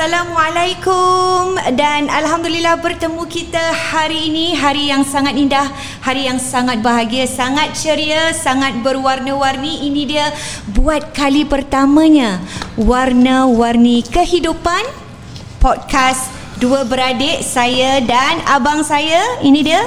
Assalamualaikum. Dan Alhamdulillah bertemu kita hari ini. Hari yang sangat indah Hari yang sangat bahagia Sangat ceria Sangat berwarna-warni. Ini dia buat kali pertamanya Warna-warni kehidupan Podcast Dua beradik Saya dan abang saya. Ini dia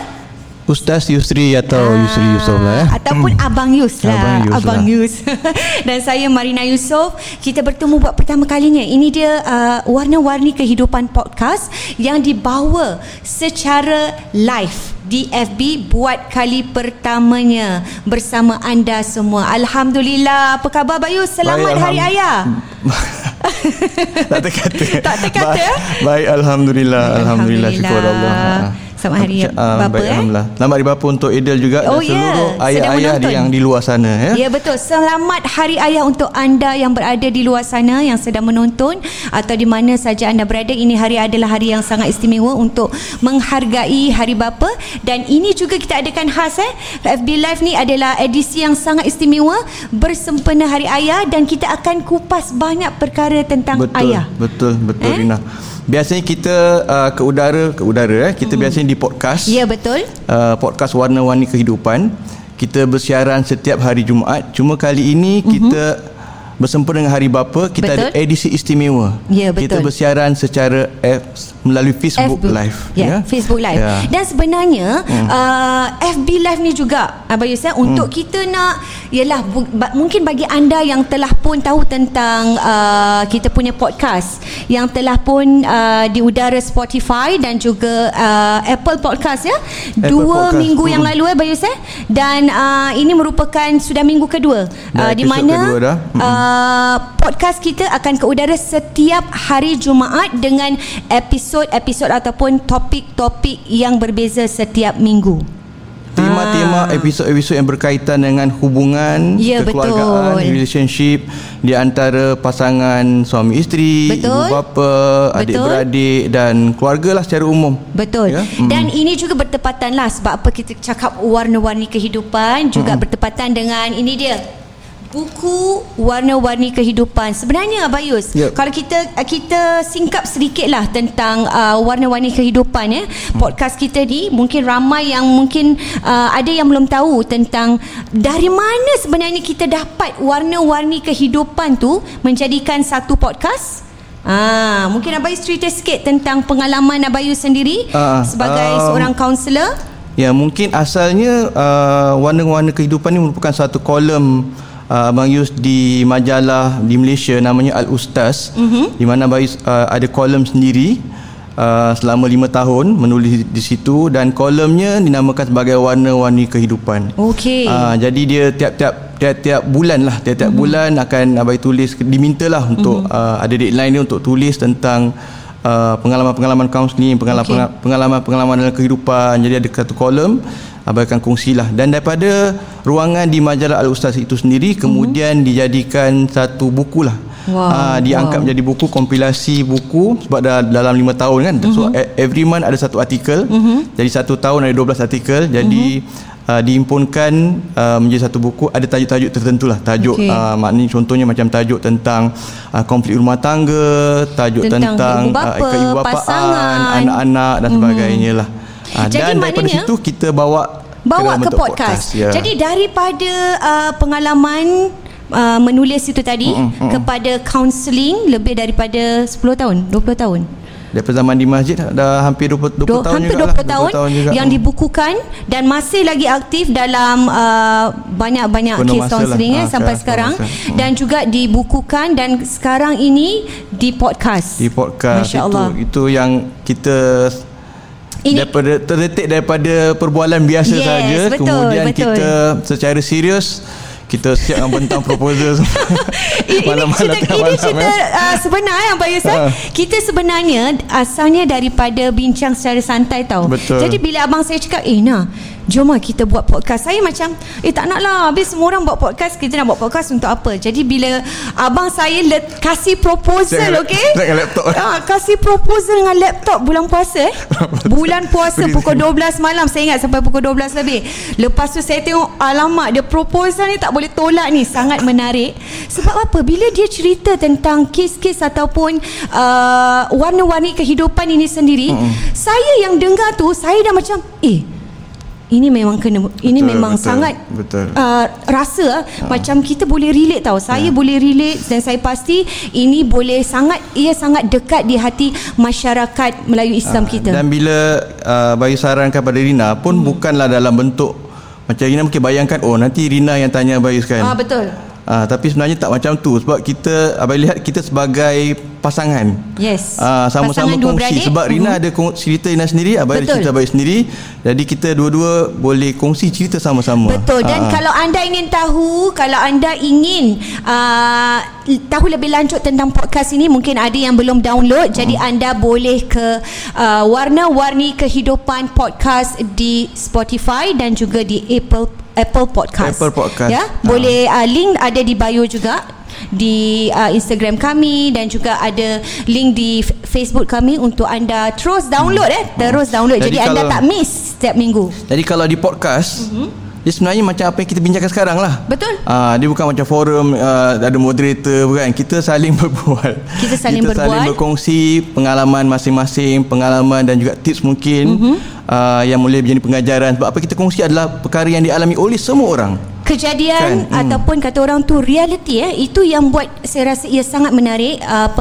Ustaz Yusri atau ah, Yusri Yusof lah ya. Ataupun hmm. Abang Yus lah. Abang Yus. Abang lah. Yus. Dan saya Marina Yusof. Kita bertemu buat pertama kalinya. Ini dia uh, warna-warni kehidupan podcast yang dibawa secara live di FB buat kali pertamanya bersama anda semua. Alhamdulillah. Apa khabar Bayu? Selamat Baik, Hari Ayah. tak terkata. tak terkata. Baik, Baik Alhamdulillah. Alhamdulillah. Alhamdulillah. Syukur Allah. Selamat hari uh, bapa baik, eh. Alhamdulillah. Selamat hari bapa untuk Edel juga oh, dan seluruh yeah. ayah-ayah yang di luar sana ya. Ya betul. Selamat hari ayah untuk anda yang berada di luar sana yang sedang menonton atau di mana saja anda berada. Ini hari adalah hari yang sangat istimewa untuk menghargai hari bapa dan ini juga kita adakan khas eh. FB Live ni adalah edisi yang sangat istimewa bersempena hari ayah dan kita akan kupas banyak perkara tentang betul, ayah. Betul, betul eh? Rina. Biasanya kita uh, ke udara ke udara eh kita mm-hmm. biasanya di podcast. Ya betul. Uh, podcast warna-warni kehidupan. Kita bersiaran setiap hari Jumaat. Cuma kali ini mm-hmm. kita bersempena dengan Hari Bapa kita betul. ada edisi istimewa. Ya, betul. Kita bersiaran secara F, melalui Facebook, Facebook. Live. Ya, ya, Facebook Live. Ya. Dan sebenarnya hmm. uh, FB Live ni juga Abang Yusuf hmm. untuk kita nak ialah bu, ba, mungkin bagi anda yang telah pun tahu tentang uh, kita punya podcast yang telah pun uh, di udara Spotify dan juga uh, Apple Podcast ya. Apple dua podcast. minggu hmm. yang lalu eh Abang dan uh, ini merupakan sudah minggu kedua uh, di mana hmm. uh, Uh, podcast kita akan ke udara setiap hari Jumaat dengan episod-episod ataupun topik-topik yang berbeza setiap minggu. Tema-tema ah. episod-episod yang berkaitan dengan hubungan, ya, kekeluargaan, betul. relationship di antara pasangan suami isteri, betul. ibu bapa, adik-beradik dan keluarga lah secara umum. Betul. Ya? Dan mm. ini juga bertepatan lah sebab apa kita cakap warna-warni kehidupan juga mm. bertepatan dengan ini dia buku warna-warni kehidupan. Sebenarnya Abayus, yep. kalau kita kita singkap sedikitlah tentang uh, warna-warni kehidupan ya. Hmm. Podcast kita ni mungkin ramai yang mungkin uh, ada yang belum tahu tentang dari mana sebenarnya kita dapat warna-warni kehidupan tu menjadikan satu podcast. Ah, mungkin Abayus cerita sikit tentang pengalaman Abayus sendiri uh, sebagai um, seorang kaunselor. Ya, mungkin asalnya uh, warna-warna kehidupan ni merupakan satu kolom uh, Abang Yus di majalah di Malaysia namanya Al Ustaz mm-hmm. di mana Abang Yus uh, ada kolom sendiri uh, selama lima tahun menulis di situ dan kolomnya dinamakan sebagai warna-warni kehidupan. Okey. Uh, jadi dia tiap-tiap tiap-tiap bulan lah tiap-tiap mm-hmm. bulan akan Abang tulis dimintalah untuk mm-hmm. uh, ada deadline dia untuk tulis tentang Uh, pengalaman-pengalaman kaunseling, pengalaman, okay. pengalaman-pengalaman dalam kehidupan. Jadi ada satu kolom Abang akan kongsilah dan daripada ruangan di majalah Al-Ustaz itu sendiri kemudian mm-hmm. dijadikan satu buku lah wow. uh, diangkat wow. menjadi buku kompilasi buku sebab dah dalam 5 tahun kan mm-hmm. so e, every month ada satu artikel mm-hmm. jadi satu tahun ada 12 artikel jadi mm-hmm. Uh, diimpunkan uh, menjadi satu buku ada tajuk-tajuk tertentu lah tajuk okay. uh, maknanya contohnya macam tajuk tentang uh, konflik rumah tangga tajuk tentang, tentang ibu bapa, uh, ibu bapaan anak-anak dan sebagainya mm-hmm. lah Ha, Jadi dan daripada situ kita bawa bawa ke podcast. podcast ya. Jadi daripada uh, pengalaman uh, menulis itu tadi mm-mm, mm-mm. kepada counselling lebih daripada 10 tahun, 20 tahun. Daripada zaman di masjid dah hampir 20, 20 Do, tahun hampir 20 juga tahun, 20 tahun juga. yang dibukukan dan masih lagi aktif dalam uh, banyak-banyak kes counselling lah. ha, sampai sekarang masa. dan juga dibukukan dan sekarang ini di podcast. Di podcast Masya Allah. itu itu yang kita ini daripada terdetik daripada perbualan biasa yes, saja kemudian betul. kita secara serius kita siap dengan bentang proposal malam-malam ini cerita, ini cerita uh, sebenar yang Pak Yusuf uh. kita sebenarnya asalnya daripada bincang secara santai tau Betul. jadi bila abang saya cakap eh nah jom lah kita buat podcast. Saya macam eh tak nak lah. Habis semua orang buat podcast kita nak buat podcast untuk apa? Jadi bila abang saya let, kasih proposal okey? dengan laptop. Ah, kasih proposal dengan laptop bulan puasa eh? Bulan puasa pukul 12 malam. Saya ingat sampai pukul 12 lebih. Lepas tu saya tengok alamak dia proposal ni tak boleh tolak ni. Sangat menarik. Sebab apa? Bila dia cerita tentang kes-kes ataupun uh, warna-warni kehidupan ini sendiri mm-hmm. saya yang dengar tu saya dah macam eh ini memang kena ini memang betul, sangat betul. Uh, rasa ha. macam kita boleh relate tau saya ya. boleh relate dan saya pasti ini boleh sangat ia sangat dekat di hati masyarakat Melayu Islam ha. kita dan bila uh, bagi saran kepada Rina pun hmm. bukanlah dalam bentuk macam Rina mungkin bayangkan oh nanti Rina yang tanya Bayu kan ah betul Ah, tapi sebenarnya tak macam tu sebab kita abang lihat kita sebagai pasangan. Yes. Ah, sama-sama pasangan kongsi sebab Rina uh-huh. ada cerita Rina sendiri, abang ada cerita abang sendiri. Jadi kita dua-dua boleh kongsi cerita sama-sama. Betul. Dan ah. kalau anda ingin tahu, kalau anda ingin uh, tahu lebih lanjut tentang podcast ini, mungkin ada yang belum download. Uh-huh. Jadi anda boleh ke uh, warna-warni kehidupan podcast di Spotify dan juga di Apple Apple Podcast. Apple Podcast. Ya, ha. boleh uh, link ada di bio juga di uh, Instagram kami dan juga ada link di Facebook kami untuk anda terus download hmm. eh, terus download. Jadi, jadi anda tak miss setiap minggu. Jadi kalau di podcast mm-hmm. Dia sebenarnya macam apa yang kita bincangkan sekarang lah. Betul. Uh, Dia bukan macam forum uh, Ada moderator kan. Kita saling berbual. Kita saling kita berbual. Kita saling berkongsi Pengalaman masing-masing Pengalaman dan juga tips mungkin mm-hmm. uh, Yang boleh menjadi pengajaran. Sebab apa kita kongsi adalah Perkara yang dialami oleh semua orang kejadian kan? ataupun hmm. kata orang tu reality eh itu yang buat saya rasa ia sangat menarik uh,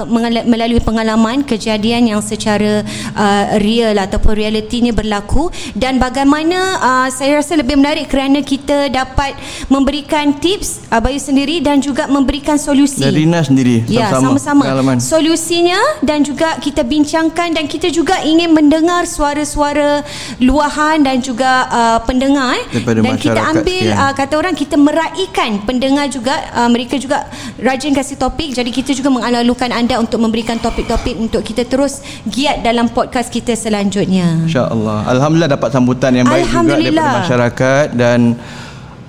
melalui pengalaman kejadian yang secara uh, real ataupun reality ni berlaku dan bagaimana uh, saya rasa lebih menarik kerana kita dapat memberikan tips uh, Bayu sendiri dan juga memberikan solusi dari Rina sendiri ya, sama-sama solusinya dan juga kita bincangkan dan kita juga ingin mendengar suara-suara luahan dan juga uh, pendengar eh. dan kita ambil uh, kata orang kita meraihkan pendengar juga uh, mereka juga rajin kasih topik. Jadi kita juga mengalu-alukan anda untuk memberikan topik-topik untuk kita terus giat dalam podcast kita selanjutnya. Insyaallah. Alhamdulillah dapat sambutan yang baik juga daripada masyarakat dan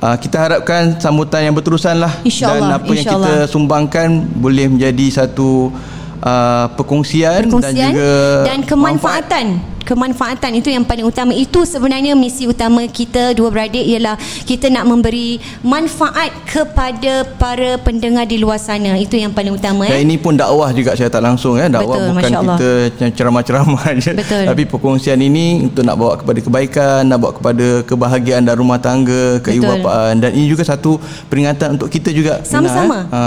Uh, kita harapkan sambutan yang berterusan lah. Dan apa yang kita sumbangkan boleh menjadi satu uh, perkongsian, perkongsian dan juga dan kemanfaatan. manfaat kemanfaatan itu yang paling utama. Itu sebenarnya misi utama kita dua beradik ialah kita nak memberi manfaat kepada para pendengar di luar sana. Itu yang paling utama dan eh. ini pun dakwah juga saya tak langsung ya dakwah Betul, bukan kita ceramah-ceramah je. Betul. tapi perkongsian ini untuk nak bawa kepada kebaikan nak bawa kepada kebahagiaan dan rumah tangga keibubapaan dan ini juga satu peringatan untuk kita juga sama-sama. Ha,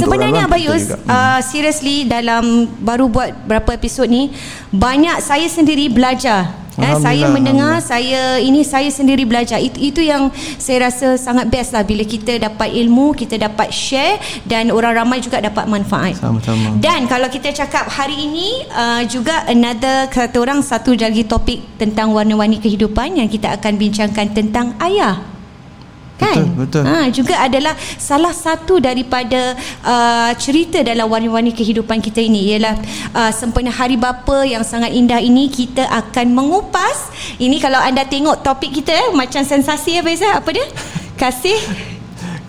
sebenarnya Abayus uh, seriously dalam baru buat berapa episod ni banyak saya sendiri belajar. Eh, saya mendengar saya ini saya sendiri belajar. Itu itu yang saya rasa sangat best lah bila kita dapat ilmu kita dapat share dan orang ramai juga dapat manfaat. Sama-sama. Dan kalau kita cakap hari ini uh, juga another kata orang satu lagi topik tentang warna-warni kehidupan yang kita akan bincangkan tentang ayah kan? betul, betul. Ha, juga adalah salah satu daripada uh, cerita dalam warna-warni kehidupan kita ini ialah uh, sempena hari bapa yang sangat indah ini kita akan mengupas. Ini kalau anda tengok topik kita eh, macam sensasi ya Faizal apa dia? Kasih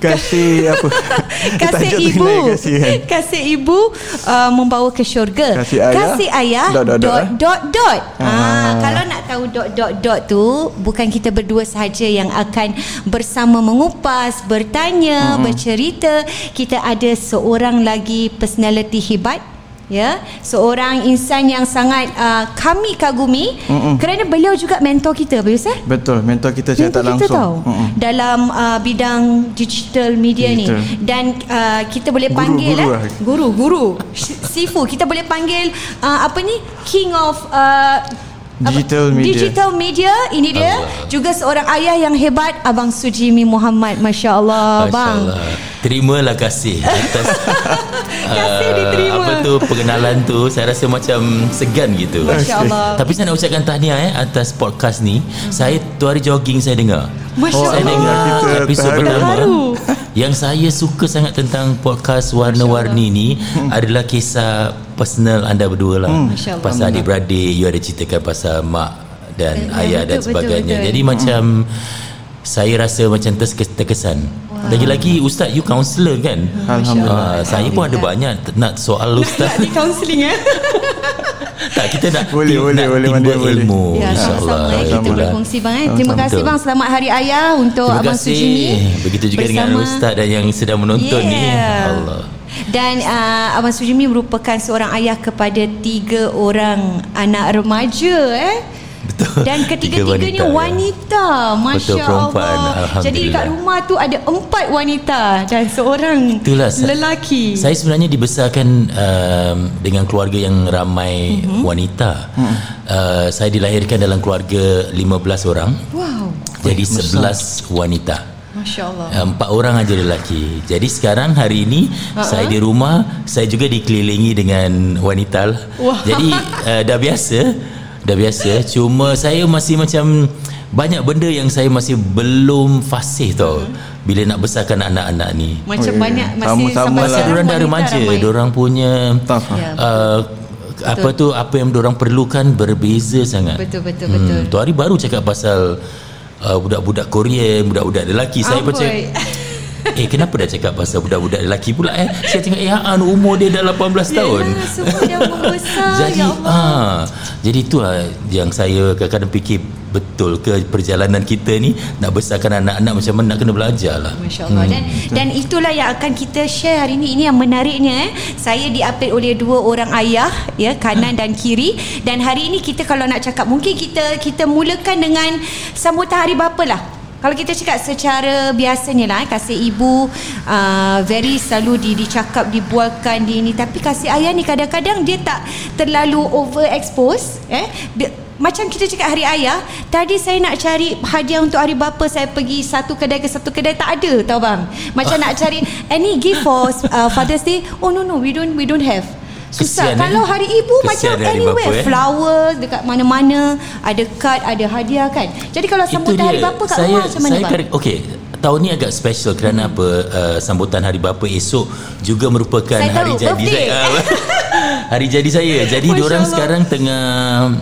kasih apa kasih ibu kasih, kan? kasih ibu uh, membawa ke syurga kasih ayah, kasih ayah dot dot dot, dot, dot. Ah. Ah, kalau nak tahu dot dot dot tu bukan kita berdua sahaja yang akan bersama mengupas bertanya hmm. bercerita kita ada seorang lagi personality hebat ya seorang insan yang sangat uh, kami kagumi. Mm-mm. kerana beliau juga mentor kita Bayus eh betul mentor kita saya tak langsung. tahu, dalam uh, bidang digital media digital. ni dan uh, kita boleh panggil guru, eh guru guru. Sifu kita boleh panggil uh, apa ni? King of uh, Digital media. Digital media ini dia Allah. juga seorang ayah yang hebat Abang Sujimi Muhammad masya-Allah bang. Terimalah kasih atas kasih uh, diterima. Apa tu pengenalan tu saya rasa macam segan gitu. Masya-Allah. Tapi saya nak ucapkan tahniah eh atas podcast ni. Hmm. Saya tu hari jogging saya dengar. Masya-Allah. Saya dengar episod pertama. Yang saya suka sangat tentang podcast warna-warni ni hmm. adalah kisah personal anda berdua lah. Hmm. Pasal adik-beradik, you ada ceritakan pasal mak dan Ya, ayah betul, dan betul, sebagainya. betul. Jadi macam saya rasa macam terke- terkesan. Lagi-lagi ustaz you counselor kan? Alhamdulillah. Ah, saya pun ada banyak nak soal ustaz. Di counselling eh. tak kita nak Boleh, tim- boleh, nak boleh, Mandi, boleh. ilmu Ya, insyaallah. eh, kita Itulah. berkongsi bang eh. Terima kasih bang selamat hari ayah untuk Terima abang kasih. Sujini. Begitu juga dengan bersama- ustaz dan yang sedang menonton ni. Yeah. Allah. Dan uh, Abang Sujimi merupakan seorang ayah kepada tiga orang anak remaja eh. Betul. Dan Tiga ketiga-tiganya wanita, ya. wanita, Masya Betul, perempuan. Allah. Jadi dekat rumah tu ada empat wanita dan seorang Itulah lelaki. Saya sebenarnya dibesarkan um, dengan keluarga yang ramai Mhm. mm-hmm. wanita. Mm-hmm. Uh, saya dilahirkan dalam keluarga 15 orang. wow, Jadi 11 wanita. Masya Allah. Uh, Empat orang aja lelaki. Jadi sekarang hari ini uh-huh. saya di rumah, saya juga dikelilingi dengan wanita lah. Wah. Jadi uh, dah biasa, dah biasa. Cuma saya masih macam banyak benda yang saya masih belum fasih tau. Bila nak besarkan anak-anak ni. Macam Oh, ya. banyak masih Sama-sama sampai lah. Diorang dah remaja, diorang punya Tough lah. Ya. uh, apa tu apa yang diorang perlukan berbeza sangat. Betul, betul, betul. Tu hari baru cakap pasal uh, budak-budak Korean, budak-budak lelaki. Saya Amboi. Eh kenapa dah cakap pasal budak-budak lelaki pula eh? Saya tengok eh Haan umur dia dah 18 tahun. Yelah, semua dah membesar Jadi ya ah, Jadi itulah yang saya kadang-kadang fikir Betul ke perjalanan kita ni Nak besarkan anak-anak macam mana nak kena belajar lah. Allah dan dan itulah yang akan kita share hari ini ini yang menariknya eh. Saya diupdate oleh dua orang ayah ya kanan dan kiri. Dan hari ini kita kalau nak cakap mungkin kita kita mulakan dengan sambutan hari bapa lah kalau kita cakap secara biasanya lah eh, kasih ibu uh, very selalu di, dicakap dibualkan di ini. Tapi kasih ayah ni kadang-kadang dia tak terlalu overexpose eh. Dia, macam kita cakap hari ayah Tadi saya nak cari hadiah untuk hari bapa Saya pergi satu kedai ke satu kedai Tak ada tau bang. Macam nak cari Any gift for uh, Father's Day Oh no no we don't we don't have Susah Kesian, Kalau eh? hari ibu Kesian macam anywhere bapa, eh? Flower Dekat mana-mana Ada kad Ada hadiah kan Jadi kalau sambutan hari bapa kat saya, rumah macam mana saya Okey Tahun ni agak special kerana apa uh, sambutan hari bapa esok juga merupakan Saya hari tahu, jadi birthday. saya. hari jadi saya. Jadi Masya Allah. sekarang tengah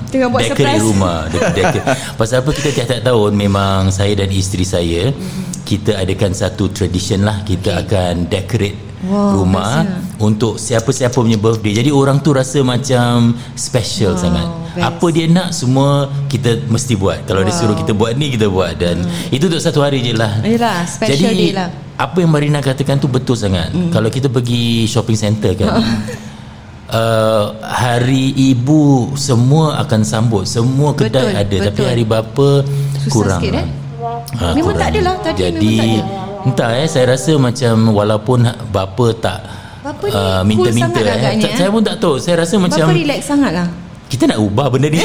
Tengah buat surprise. rumah. Decorate. Pasal apa kita tiap-tiap tahun memang saya dan isteri saya kita adakan satu tradition lah kita akan decorate Wow, rumah bestnya. untuk siapa-siapa punya birthday. Jadi orang tu rasa macam special Wow, sangat. best. Apa dia nak semua kita mesti buat. Kalau dia Wow. suruh kita buat ni kita buat dan hmm. itu untuk satu hari je lah. Yelah, special Jadi day lah. apa yang Marina katakan tu betul sangat. Hmm. Kalau kita pergi shopping center kan. Uh, hari ibu semua akan sambut semua kedai Betul, ada tapi betul. hari bapa Susah kurang sikit, lah. eh? Ha, Memang kurang. tak adalah, tadi jadi memang tak entah eh saya rasa macam walaupun bapa tak Bapa ni uh, cool minta-minta sangat eh. agaknya, Tak- eh. saya pun tak tahu saya rasa macam Bapa relax sangat lah kita nak ubah benda ni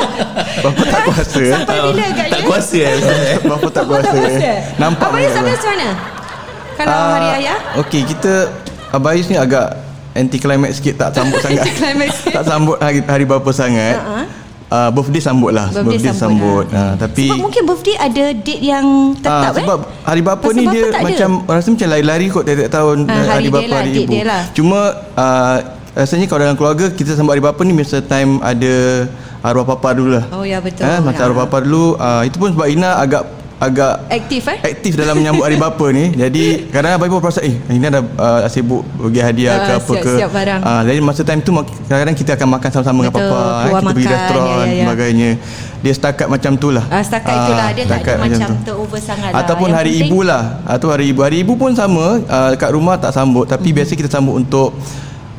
Bapa tak kuasa eh. Sampai bila agaknya tak kuasa eh Bapa tak kuasa eh. Nampak Abang sampai Abang. macam mana? Kalau Ah, hari ayah Okey, kita Abayus ni agak anti climax sikit tak sambut sangat. Anti-climax sikit. tak sambut hari hari bapa sangat. Ha-ha. Uh, birthday sambut lah Birthday sambut, sambut, Uh, tapi Sebab mungkin birthday ada date yang Ah, tetap sebab eh hari bapa Pasal ni bapa dia tak ada. macam rasa macam lari-lari kot tiap-tiap tahun Ah, eh, hari hari bapa lah, hari ibu. lah. Cuma uh, rasanya kalau dalam keluarga kita sambut hari bapa ni masa time ada arwah papa dulu lah. Oh, ya, betul. Eh, masa Ah. arwah papa dulu uh, itu pun sebab Ina agak agak Aktif eh aktif dalam menyambut hari bapa ni. Jadi kadang-kadang abang ibu perasan eh ini ada uh, sibuk bagi hadiah Ah, ke apa ke. siap-siap barang. Ah, jadi masa time tu kadang-kadang kita akan makan sama-sama dengan Betul, papa. eh. Kita pergi makan, restoran ya, ya, ya. sebagainya. Dia setakat macam tu lah. Ah, setakat Ah, itulah dia tak ada setakat macam tu. terover sangat lah. Ataupun Yang hari penting- ibu lah Atau hari ibu Hari ibu pun sama uh, Kat rumah tak sambut Tapi Hmm. biasa kita sambut untuk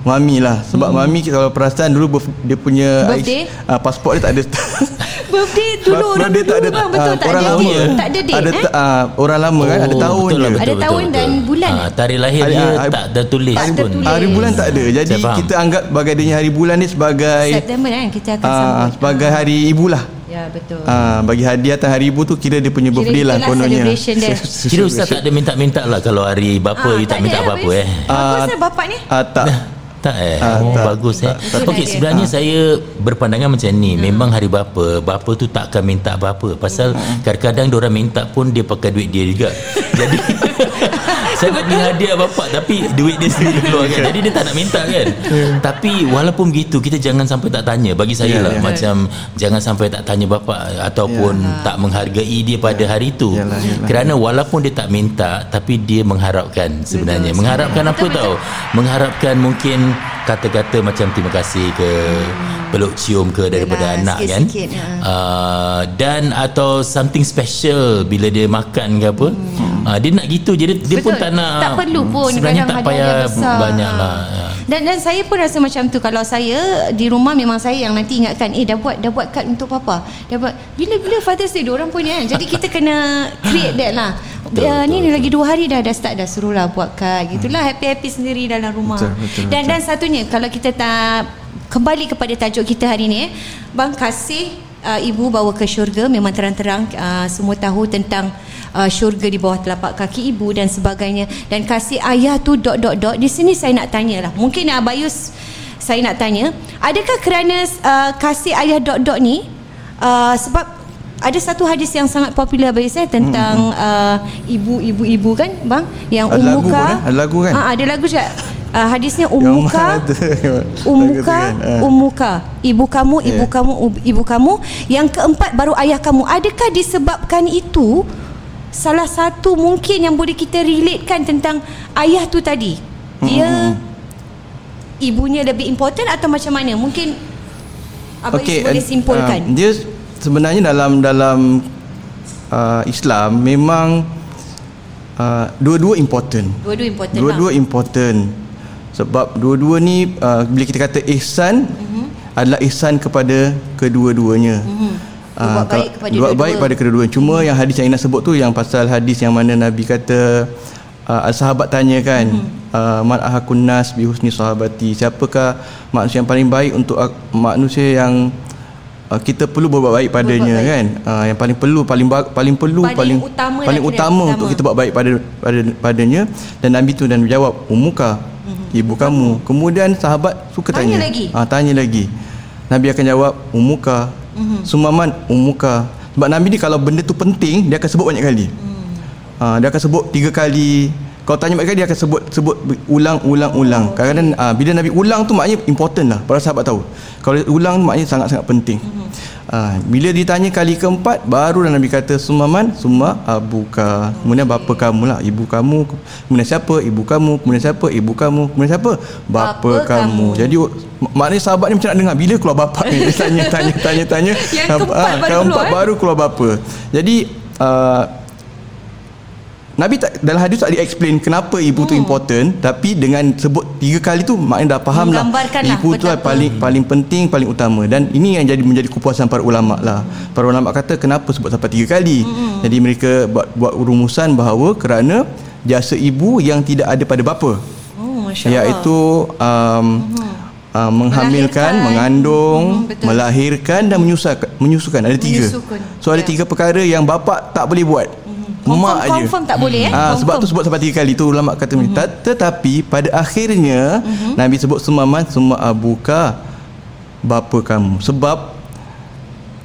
Mami lah Sebab mami kita kalau perasan Dulu dia punya Birthday? uh, Pasport dia tak ada Birthday dulu orang Birthday dulu bang betul ah, tak orang ada lama. date Tak ada date ada, eh ah, Orang lama kan Ada tahun betul je lah, betul, Ada betul, tahun betul. dan bulan. Ah, tarikh lahir Hari- dia ah, tak ada tulis tak pun tertulis. Hari bulan tak ada Jadi Saya faham. kita anggap Bagai dia hari bulan ni sebagai September kan kita akan ah, sambut Sebagai hari ibu lah Ya betul Ah, bagi hadiah atas hari ibu tu kira dia punya Kira birthday lah kononnya. dia. Kira Ustaz tak ada minta-minta lah Kalau hari bapa Ah, you tak ada, minta apa-apa eh Apa Ah, pasal bapak ni Ah, tak. Tak eh. Uh, oh, tak, bagus tak, eh. Okey, sebenarnya ha. saya berpandangan macam ni. Hmm. Memang hari bapa, bapa tu tak akan minta apa-apa. Pasal hmm. kadang-kadang orang minta pun dia pakai duit dia juga. Jadi saya nak beli hadiah bapak tapi duit dia sendiri keluar kan. Jadi dia tak nak minta kan. Tapi walaupun begitu kita jangan sampai tak tanya bagi saya yeah, lah yeah. macam jangan sampai tak tanya bapak ataupun yeah. tak menghargai dia pada hari itu. Yalah, yalah. Kerana walaupun dia tak minta tapi dia mengharapkan sebenarnya. Mengharapkan apa tahu? Mengharapkan mungkin kata-kata macam terima kasih ke hmm. Peluk cium ke daripada Yalah, anak kan ya. uh, dan atau something special bila dia makan ke apa hmm. uh, dia nak gitu je dia, dia pun tak nak tak perlu pun sebenarnya tak payah banyak lah ya. dan, dan saya pun rasa macam tu kalau saya di rumah memang saya yang nanti ingatkan eh dah buat dah buat kad untuk papa dah buat bila-bila Father's Day orang pun kan jadi kita kena create that lah betul, ya, betul, ni betul. lagi dua hari dah dah start dah suruh lah buat kad gitulah hmm. happy-happy sendiri dalam rumah betul, betul, dan betul. dan satunya kalau kita tak kembali kepada tajuk kita hari ni eh, bang kasih uh, ibu bawa ke syurga memang terang-terang uh, semua tahu tentang uh, syurga di bawah telapak kaki ibu dan sebagainya. Dan kasih ayah tu dot dot dot. Di sini saya nak tanya lah mungkin Abayus saya nak tanya. Adakah kerana uh, kasih ayah dot dot ni uh, sebab ada satu hadis yang sangat popular bagi saya tentang hmm. uh, ibu-ibu-ibu kan bang? Yang ada umuka lagu, kan? ada lagu kan? Ha, ada lagu juga uh, hadisnya umuka umuka uh. umuka ibu kamu ibu yeah. kamu ibu kamu yang keempat baru ayah kamu adakah disebabkan itu salah satu mungkin yang boleh kita relatekan tentang ayah tu tadi dia hmm. ibunya lebih important atau macam mana mungkin apa okay, boleh simpulkan uh, dia sebenarnya dalam dalam uh, Islam memang uh, dua-dua important. Dua-dua important. Dua-dua lah. important. Sebab dua-dua ni uh, bila kita kata ihsan uh-huh. adalah ihsan kepada kedua-duanya. Uh, buat baik kepada buat baik pada kedua-dua. Cuma uh-huh. yang hadis yang nak sebut tu yang pasal hadis yang mana Nabi kata uh, sahabat tanya kan uh-huh. uh, man ahakun nas bi husni sahabati siapakah manusia yang paling baik untuk uh, manusia yang uh, kita perlu berbuat baik padanya baik. kan uh, yang paling perlu paling paling perlu paling paling utama, paling utama untuk kita buat baik pada pada padanya dan nabi tu dan menjawab umuka mm-hmm. ibu kamu. Kemudian sahabat suka tanya, tanya. lagi? Uh, tanya lagi. Nabi akan jawab umuka mm-hmm. sumaman umuka sebab nabi ni kalau benda tu penting dia akan sebut banyak kali. Mm. uh, dia akan sebut tiga kali kalau tanya mereka dia akan sebut sebut ulang ulang ulang. Oh, Kadang-kadang uh, bila Nabi ulang tu maknanya important lah para sahabat tahu. Kalau ulang maknanya sangat-sangat penting. Uh, bila ditanya kali keempat baru Nabi kata sumaman summa abuka. Kemudian bapa kamu lah, ibu kamu. Kemudian siapa? Ibu kamu. Kemudian siapa? Ibu kamu. Kemudian siapa? Bapa, bapa kamu. kamu. Jadi maknanya sahabat ni macam nak dengar bila keluar bapa ni. tanya tanya tanya tanya. Yang keempat, uh, baru, keempat keluar, eh? baru keluar bapa. Jadi uh, Nabi tak dalam hadis tak di-explain kenapa ibu hmm. tu important tapi dengan sebut tiga kali tu maknanya dah faham lah ibu tu lah paling paling penting paling utama dan ini yang jadi menjadi kepuasan para ulama lah para ulama kata kenapa sebut sampai tiga kali hmm. jadi mereka buat buat rumusan bahawa kerana jasa ibu yang tidak ada pada bapa oh, iaitu um, hmm. Uh, menghamilkan, melahirkan. mengandung, hmm, melahirkan dan menyusukan. Menyusukan ada tiga. Menyusukan. So ada ya. tiga perkara yang bapa tak boleh buat. Confirm, mak aja. Confirm tak boleh eh. Ha, sebab tu sebut sampai tiga kali tu ulama kata mm-hmm. Tet- tetapi pada akhirnya mm-hmm. Nabi sebut sumaman summa abuka bapa kamu. Sebab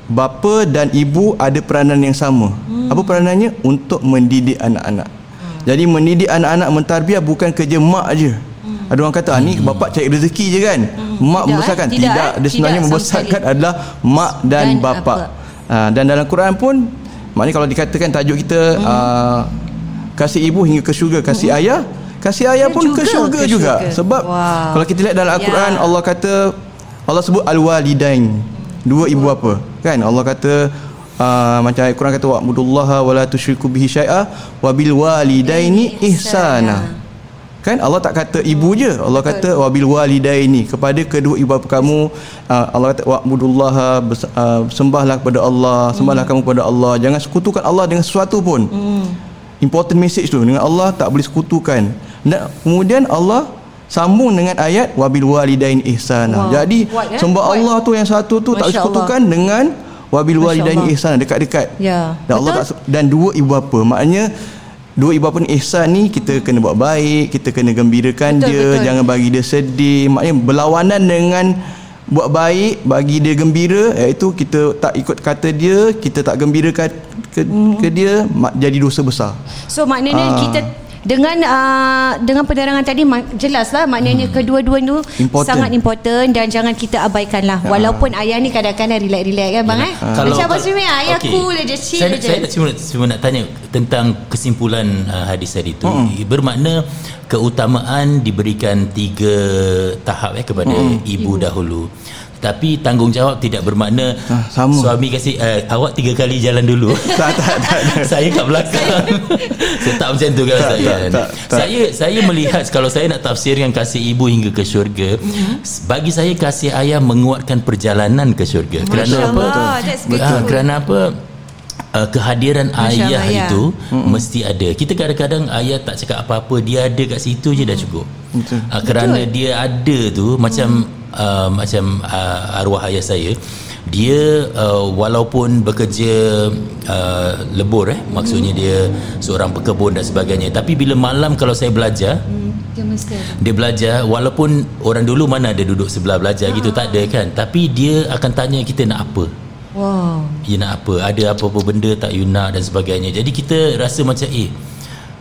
bapa dan ibu ada peranan yang sama. Mm. Apa peranannya? Untuk mendidik anak-anak. Mm. Jadi mendidik anak-anak mentarbiah bukan kerja mak aja. Mm. Ada orang kata ah, ni bapa cari rezeki je kan. Mm. Mak tidak, membesarkan. Tidak, tidak. Dia sebenarnya tidak membesarkan adalah mak dan, dan bapa. Ha, dan dalam Quran pun Maknanya kalau dikatakan tajuk kita hmm. uh, kasih ibu hingga ke syurga, kasih hmm. ayah, kasih ayah pun juga ke syurga ke juga. Syurga. Sebab wow. kalau kita lihat dalam Al-Quran ya. Allah kata Allah sebut al-walidain. Dua ibu apa? Kan Allah kata uh, macam Al-Quran kata wa'budullaha wa la tusyriku bihi syai'a wa bil walidaini ihsana kan Allah tak kata ibu je Allah kata wabil walidaini kepada kedua ibu bapa kamu uh, Allah kata wa'budullaha uh, sembahlah kepada Allah sembahlah hmm. kamu kepada Allah jangan sekutukan Allah dengan sesuatu pun hmm. important message tu dengan Allah tak boleh sekutukan dan kemudian Allah sambung dengan ayat wabil walidain ihsana wow. jadi What, eh? sembah What? Allah tu yang satu tu Masya tak sekutukan Allah. dengan wabil walidain ihsana dekat-dekat ya dan Allah tak dan dua ibu bapa maknanya dua ibu bapa ni ihsan ni kita kena buat baik kita kena gembirakan betul, dia betul. jangan bagi dia sedih maknanya berlawanan dengan buat baik bagi dia gembira iaitu kita tak ikut kata dia kita tak gembirakan ke, hmm. ke dia jadi dosa besar so maknanya uh, kita dengan uh, dengan penerangan tadi jelaslah maknanya hmm. kedua-dua tu important. sangat important dan jangan kita abaikanlah ya. walaupun ayah ni kadang-kadang relax-relax kan bang ya. eh kalau macam apa sebenarnya ayah okay. cool je chill saya, je saya nak cuma, cuma nak tanya tentang kesimpulan uh, hadis tadi tu hmm. bermakna keutamaan diberikan tiga tahap eh kepada hmm. ibu, ibu dahulu tapi tanggungjawab tidak bermakna ah, sama. suami kasi uh, awak tiga kali jalan dulu tak tak tak, tak. saya kat belakang saya tak macam tu kan tak, saya tak, tak, tak. saya saya melihat kalau saya nak tafsirkan kasih ibu hingga ke syurga mm-hmm. bagi saya kasih ayah menguatkan perjalanan ke syurga Masya kerana apa uh, kerana apa uh, kehadiran ayah, ayah itu mm-hmm. mesti ada. Kita kadang-kadang ayah tak cakap apa-apa dia ada kat situ je dah cukup. Betul. Uh, kerana Betul. dia ada tu macam mm. uh, macam uh, arwah ayah saya dia uh, walaupun bekerja uh, lebur eh maksudnya dia seorang pekebun dan sebagainya tapi bila malam kalau saya belajar hmm, dia belajar walaupun orang dulu mana ada duduk sebelah belajar gitu tak ada kan tapi dia akan tanya kita nak apa you nak apa ada apa-apa benda tak you nak dan sebagainya jadi kita rasa macam eh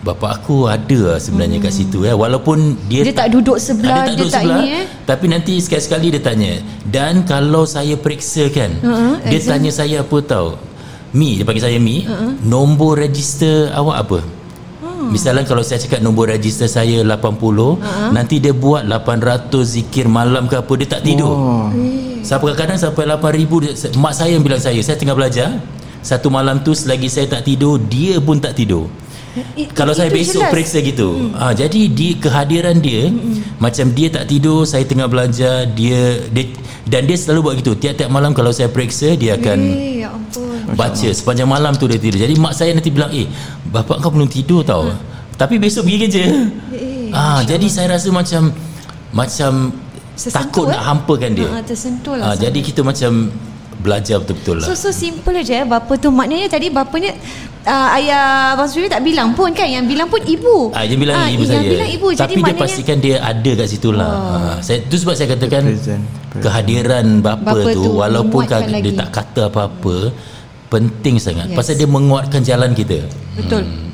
bapa aku ada lah sebenarnya hmm. kat situ ya walaupun dia dia tak duduk sebelah dia tak, duduk dia sebelah, tak ini eh tapi nanti sekali-sekali dia tanya dan kalau saya periksa kan uh-huh, dia exam. tanya saya apa tahu mi dia panggil saya mi uh-huh. nombor register awak apa hmm. Misalnya kalau saya cakap nombor register saya 80 uh-huh. Nanti dia buat 800 zikir malam ke apa Dia tak tidur oh. Sampai kadang-kadang sampai 8000 Mak saya yang bilang saya Saya tengah belajar. Satu malam tu selagi saya tak tidur Dia pun tak tidur. It, kalau saya besok jelas. periksa gitu hmm. ha, jadi di kehadiran dia hmm. macam dia tak tidur saya tengah belajar dia, dia dan dia selalu buat gitu. Tiap-tiap malam kalau saya periksa dia akan hey, ya baca sepanjang malam tu dia tidur. Jadi mak saya nanti bilang eh bapak kau belum tidur tau. Hmm. tapi besok pergi kerja. Hey, ha, jadi saya rasa macam macam Sesentuh, takut eh? nak hampakan dia ha, tersentuh lah ha, jadi kita macam belajar betul-betul lah. So so simple aja eh. bapa tu maknanya tadi bapanya uh, ayah Abang Suri tak bilang pun kan yang bilang pun ibu. Ah yang bilang ah, ibu yang saya. bilang ibu. Tapi Jadi dia maknanya, pastikan dia ada kat situ lah. Oh. Uh, saya tu sebab saya katakan present, present. kehadiran bapa, bapa tu, tu walaupun dia lagi. tak kata apa-apa penting sangat yes. pasal dia menguatkan jalan kita. Betul. Hmm.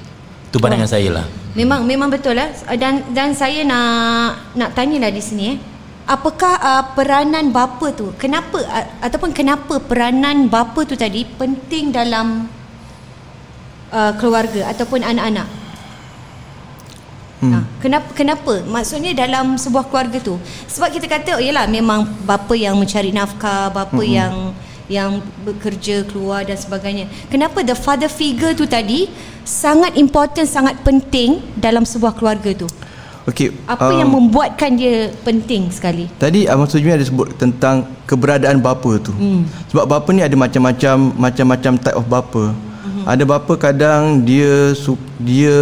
Tu pandangan oh. saya lah. Memang memang betul lah dan dan saya nak nak tanyalah di sini eh apakah uh, peranan bapa tu? Kenapa uh, ataupun kenapa peranan bapa tu tadi penting dalam uh, keluarga ataupun anak-anak? Hmm. Ha, kenapa kenapa? Maksudnya dalam sebuah keluarga tu? Sebab kita kata oh yalah memang bapa yang mencari nafkah bapa hmm. yang yang bekerja keluar dan sebagainya. Kenapa the father figure tu tadi sangat important sangat penting dalam sebuah keluarga tu Okey. Apa um, yang membuatkan dia penting sekali? Tadi Ahmad Sujmi ada sebut tentang keberadaan bapa tu. Hmm. Sebab bapa ni ada macam-macam macam-macam type of bapa. Hmm. Ada bapa kadang dia dia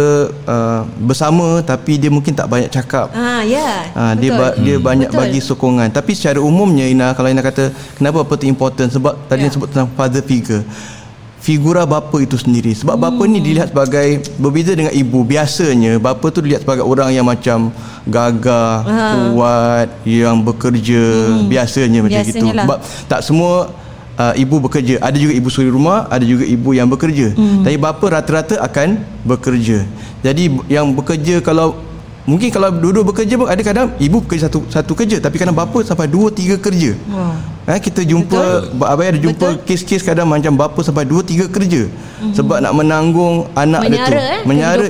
uh, bersama tapi dia mungkin tak banyak cakap. Ah ya. Yeah. Uh, dia ba- dia hmm. banyak Betul. bagi sokongan. Tapi secara umumnya Ina kalau Ina kata kenapa apa tu important sebab tadi yeah. sebut tentang father figure figura bapa itu sendiri sebab hmm. bapa ni dilihat sebagai berbeza dengan ibu biasanya bapa tu dilihat sebagai orang yang macam gagah ha. kuat yang bekerja hmm. biasanya macam itu sebab tak semua uh, ibu bekerja ada juga ibu suri rumah ada juga ibu yang bekerja hmm. tapi bapa rata-rata akan bekerja jadi yang bekerja kalau Mungkin kalau dua-dua bekerja pun ada kadang ibu bekerja satu satu kerja tapi kadang bapa sampai dua tiga kerja. Wow. Ha, kita jumpa abai ada jumpa kes-kes kadang macam bapa sampai dua tiga kerja mm-hmm. sebab nak menanggung anak menyara, dia tu. Eh, menyara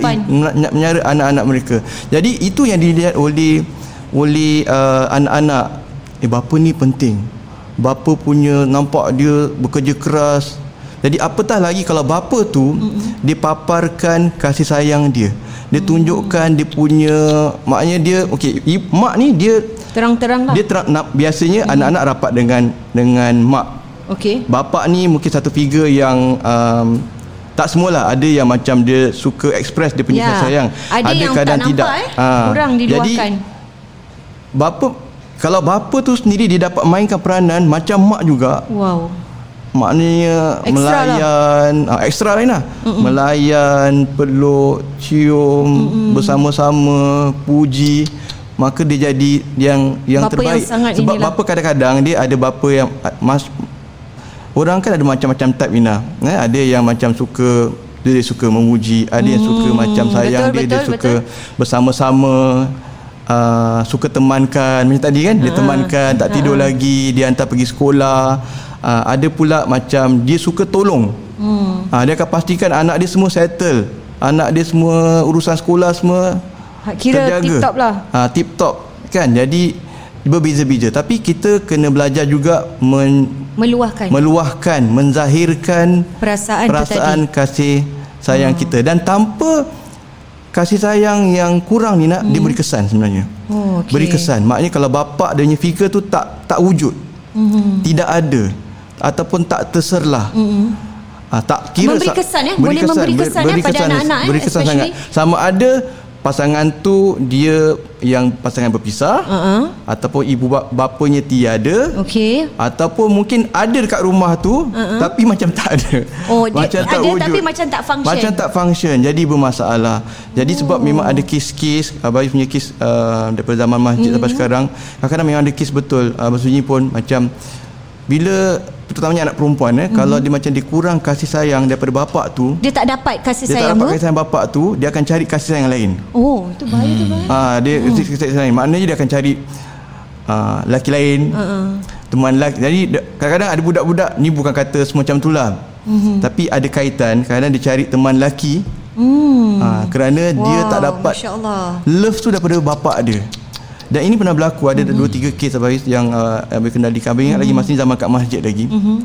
nak menyara anak-anak mereka. Jadi itu yang dilihat oleh oleh uh, anak-anak eh bapa ni penting. Bapa punya nampak dia bekerja keras. Jadi apatah lagi kalau bapa tu mm-hmm. dipaparkan kasih sayang dia dia tunjukkan dia punya maknya dia okey mak ni dia terang-terang lah dia terang nak, biasanya hmm. anak-anak rapat dengan dengan mak okey bapa ni mungkin satu figure yang um, tak semualah ada yang macam dia suka express dia punya ya. sayang ada, ada yang kadang tak tidak nampak, eh? ha. kurang diluahkan jadi bapa kalau bapa tu sendiri dia dapat mainkan peranan macam mak juga wow maknanya Extra melayan lah. uh, ekstra lain lah. Mm-mm. melayan peluk cium Mm-mm. bersama-sama puji. Maka dia jadi yang yang Bapa terbaik. yang sangat sebab inilah. bapa kadang-kadang dia ada bapa yang ah, mas orang kan ada macam-macam type Ina eh, ada yang macam suka dia, dia suka memuji. Ada yang suka macam sayang betul, dia dia betul, suka bersama-sama uh, suka temankan. Macam tadi kan dia temankan tak tidur lagi dia hantar pergi sekolah uh, ada pula macam dia suka tolong hmm. uh, dia akan pastikan anak dia semua settle anak dia semua urusan sekolah semua Ha, kira tip-top lah. uh, tip top kan jadi berbeza-beza tapi kita kena belajar juga men, Meluahkan meluahkan menzahirkan perasaan, perasaan kasih sayang hmm. kita dan tanpa kasih sayang yang kurang ni nak hmm. dia beri kesan sebenarnya. Oh, okey. Beri kesan. Maknanya kalau bapa dia punya figure tu tak tak wujud. Hmm. Tidak ada ataupun tak terserlah. Hmm. Ah, tak kira Memberi sa- kesan, eh? Boleh memberi ber- kesan, eh, pada anak-anak, eh, beri kesan sangat. especially. Sama ada pasangan tu dia yang pasangan berpisah Uh-uh. ataupun ibu bap- bapanya tiada Okey. ataupun mungkin ada dekat rumah tu uh-huh. tapi macam tak ada. Oh, dia ada tapi macam tak function. Macam tak function. Jadi bermasalah. Jadi sebab Oh. memang ada kes-kes Abang punya kes uh, daripada zaman masjid Hmm. sampai sekarang kadang-kadang memang ada kes betul. Uh, Sunyi pun macam bila terutamanya anak perempuan eh kalau dia macam dia kurang kasih sayang daripada bapak tu Dia tak dapat kasih dia tak sayang dapat tu. kasih sayang bapak tu dia akan cari kasih sayang lain. Oh, itu bahaya tu bahaya. Ah dia oh. kasih sayang lain. Maknanya dia akan cari uh, lelaki lain. Uh-uh. Teman lelaki. Jadi da- kadang-kadang ada budak-budak ni bukan kata semua macam tu lah. Mm-hmm. Tapi ada kaitan kadang dia cari teman lelaki. Hmm. Ah kerana wow, dia tak dapat love tu daripada bapak dia. Dan ini pernah berlaku ada mm-hmm. dua tiga kes Abang yang uh, Abang kendalikan. Abang ingat mm-hmm. lagi masa ni zaman kat masjid lagi. Mm-hmm.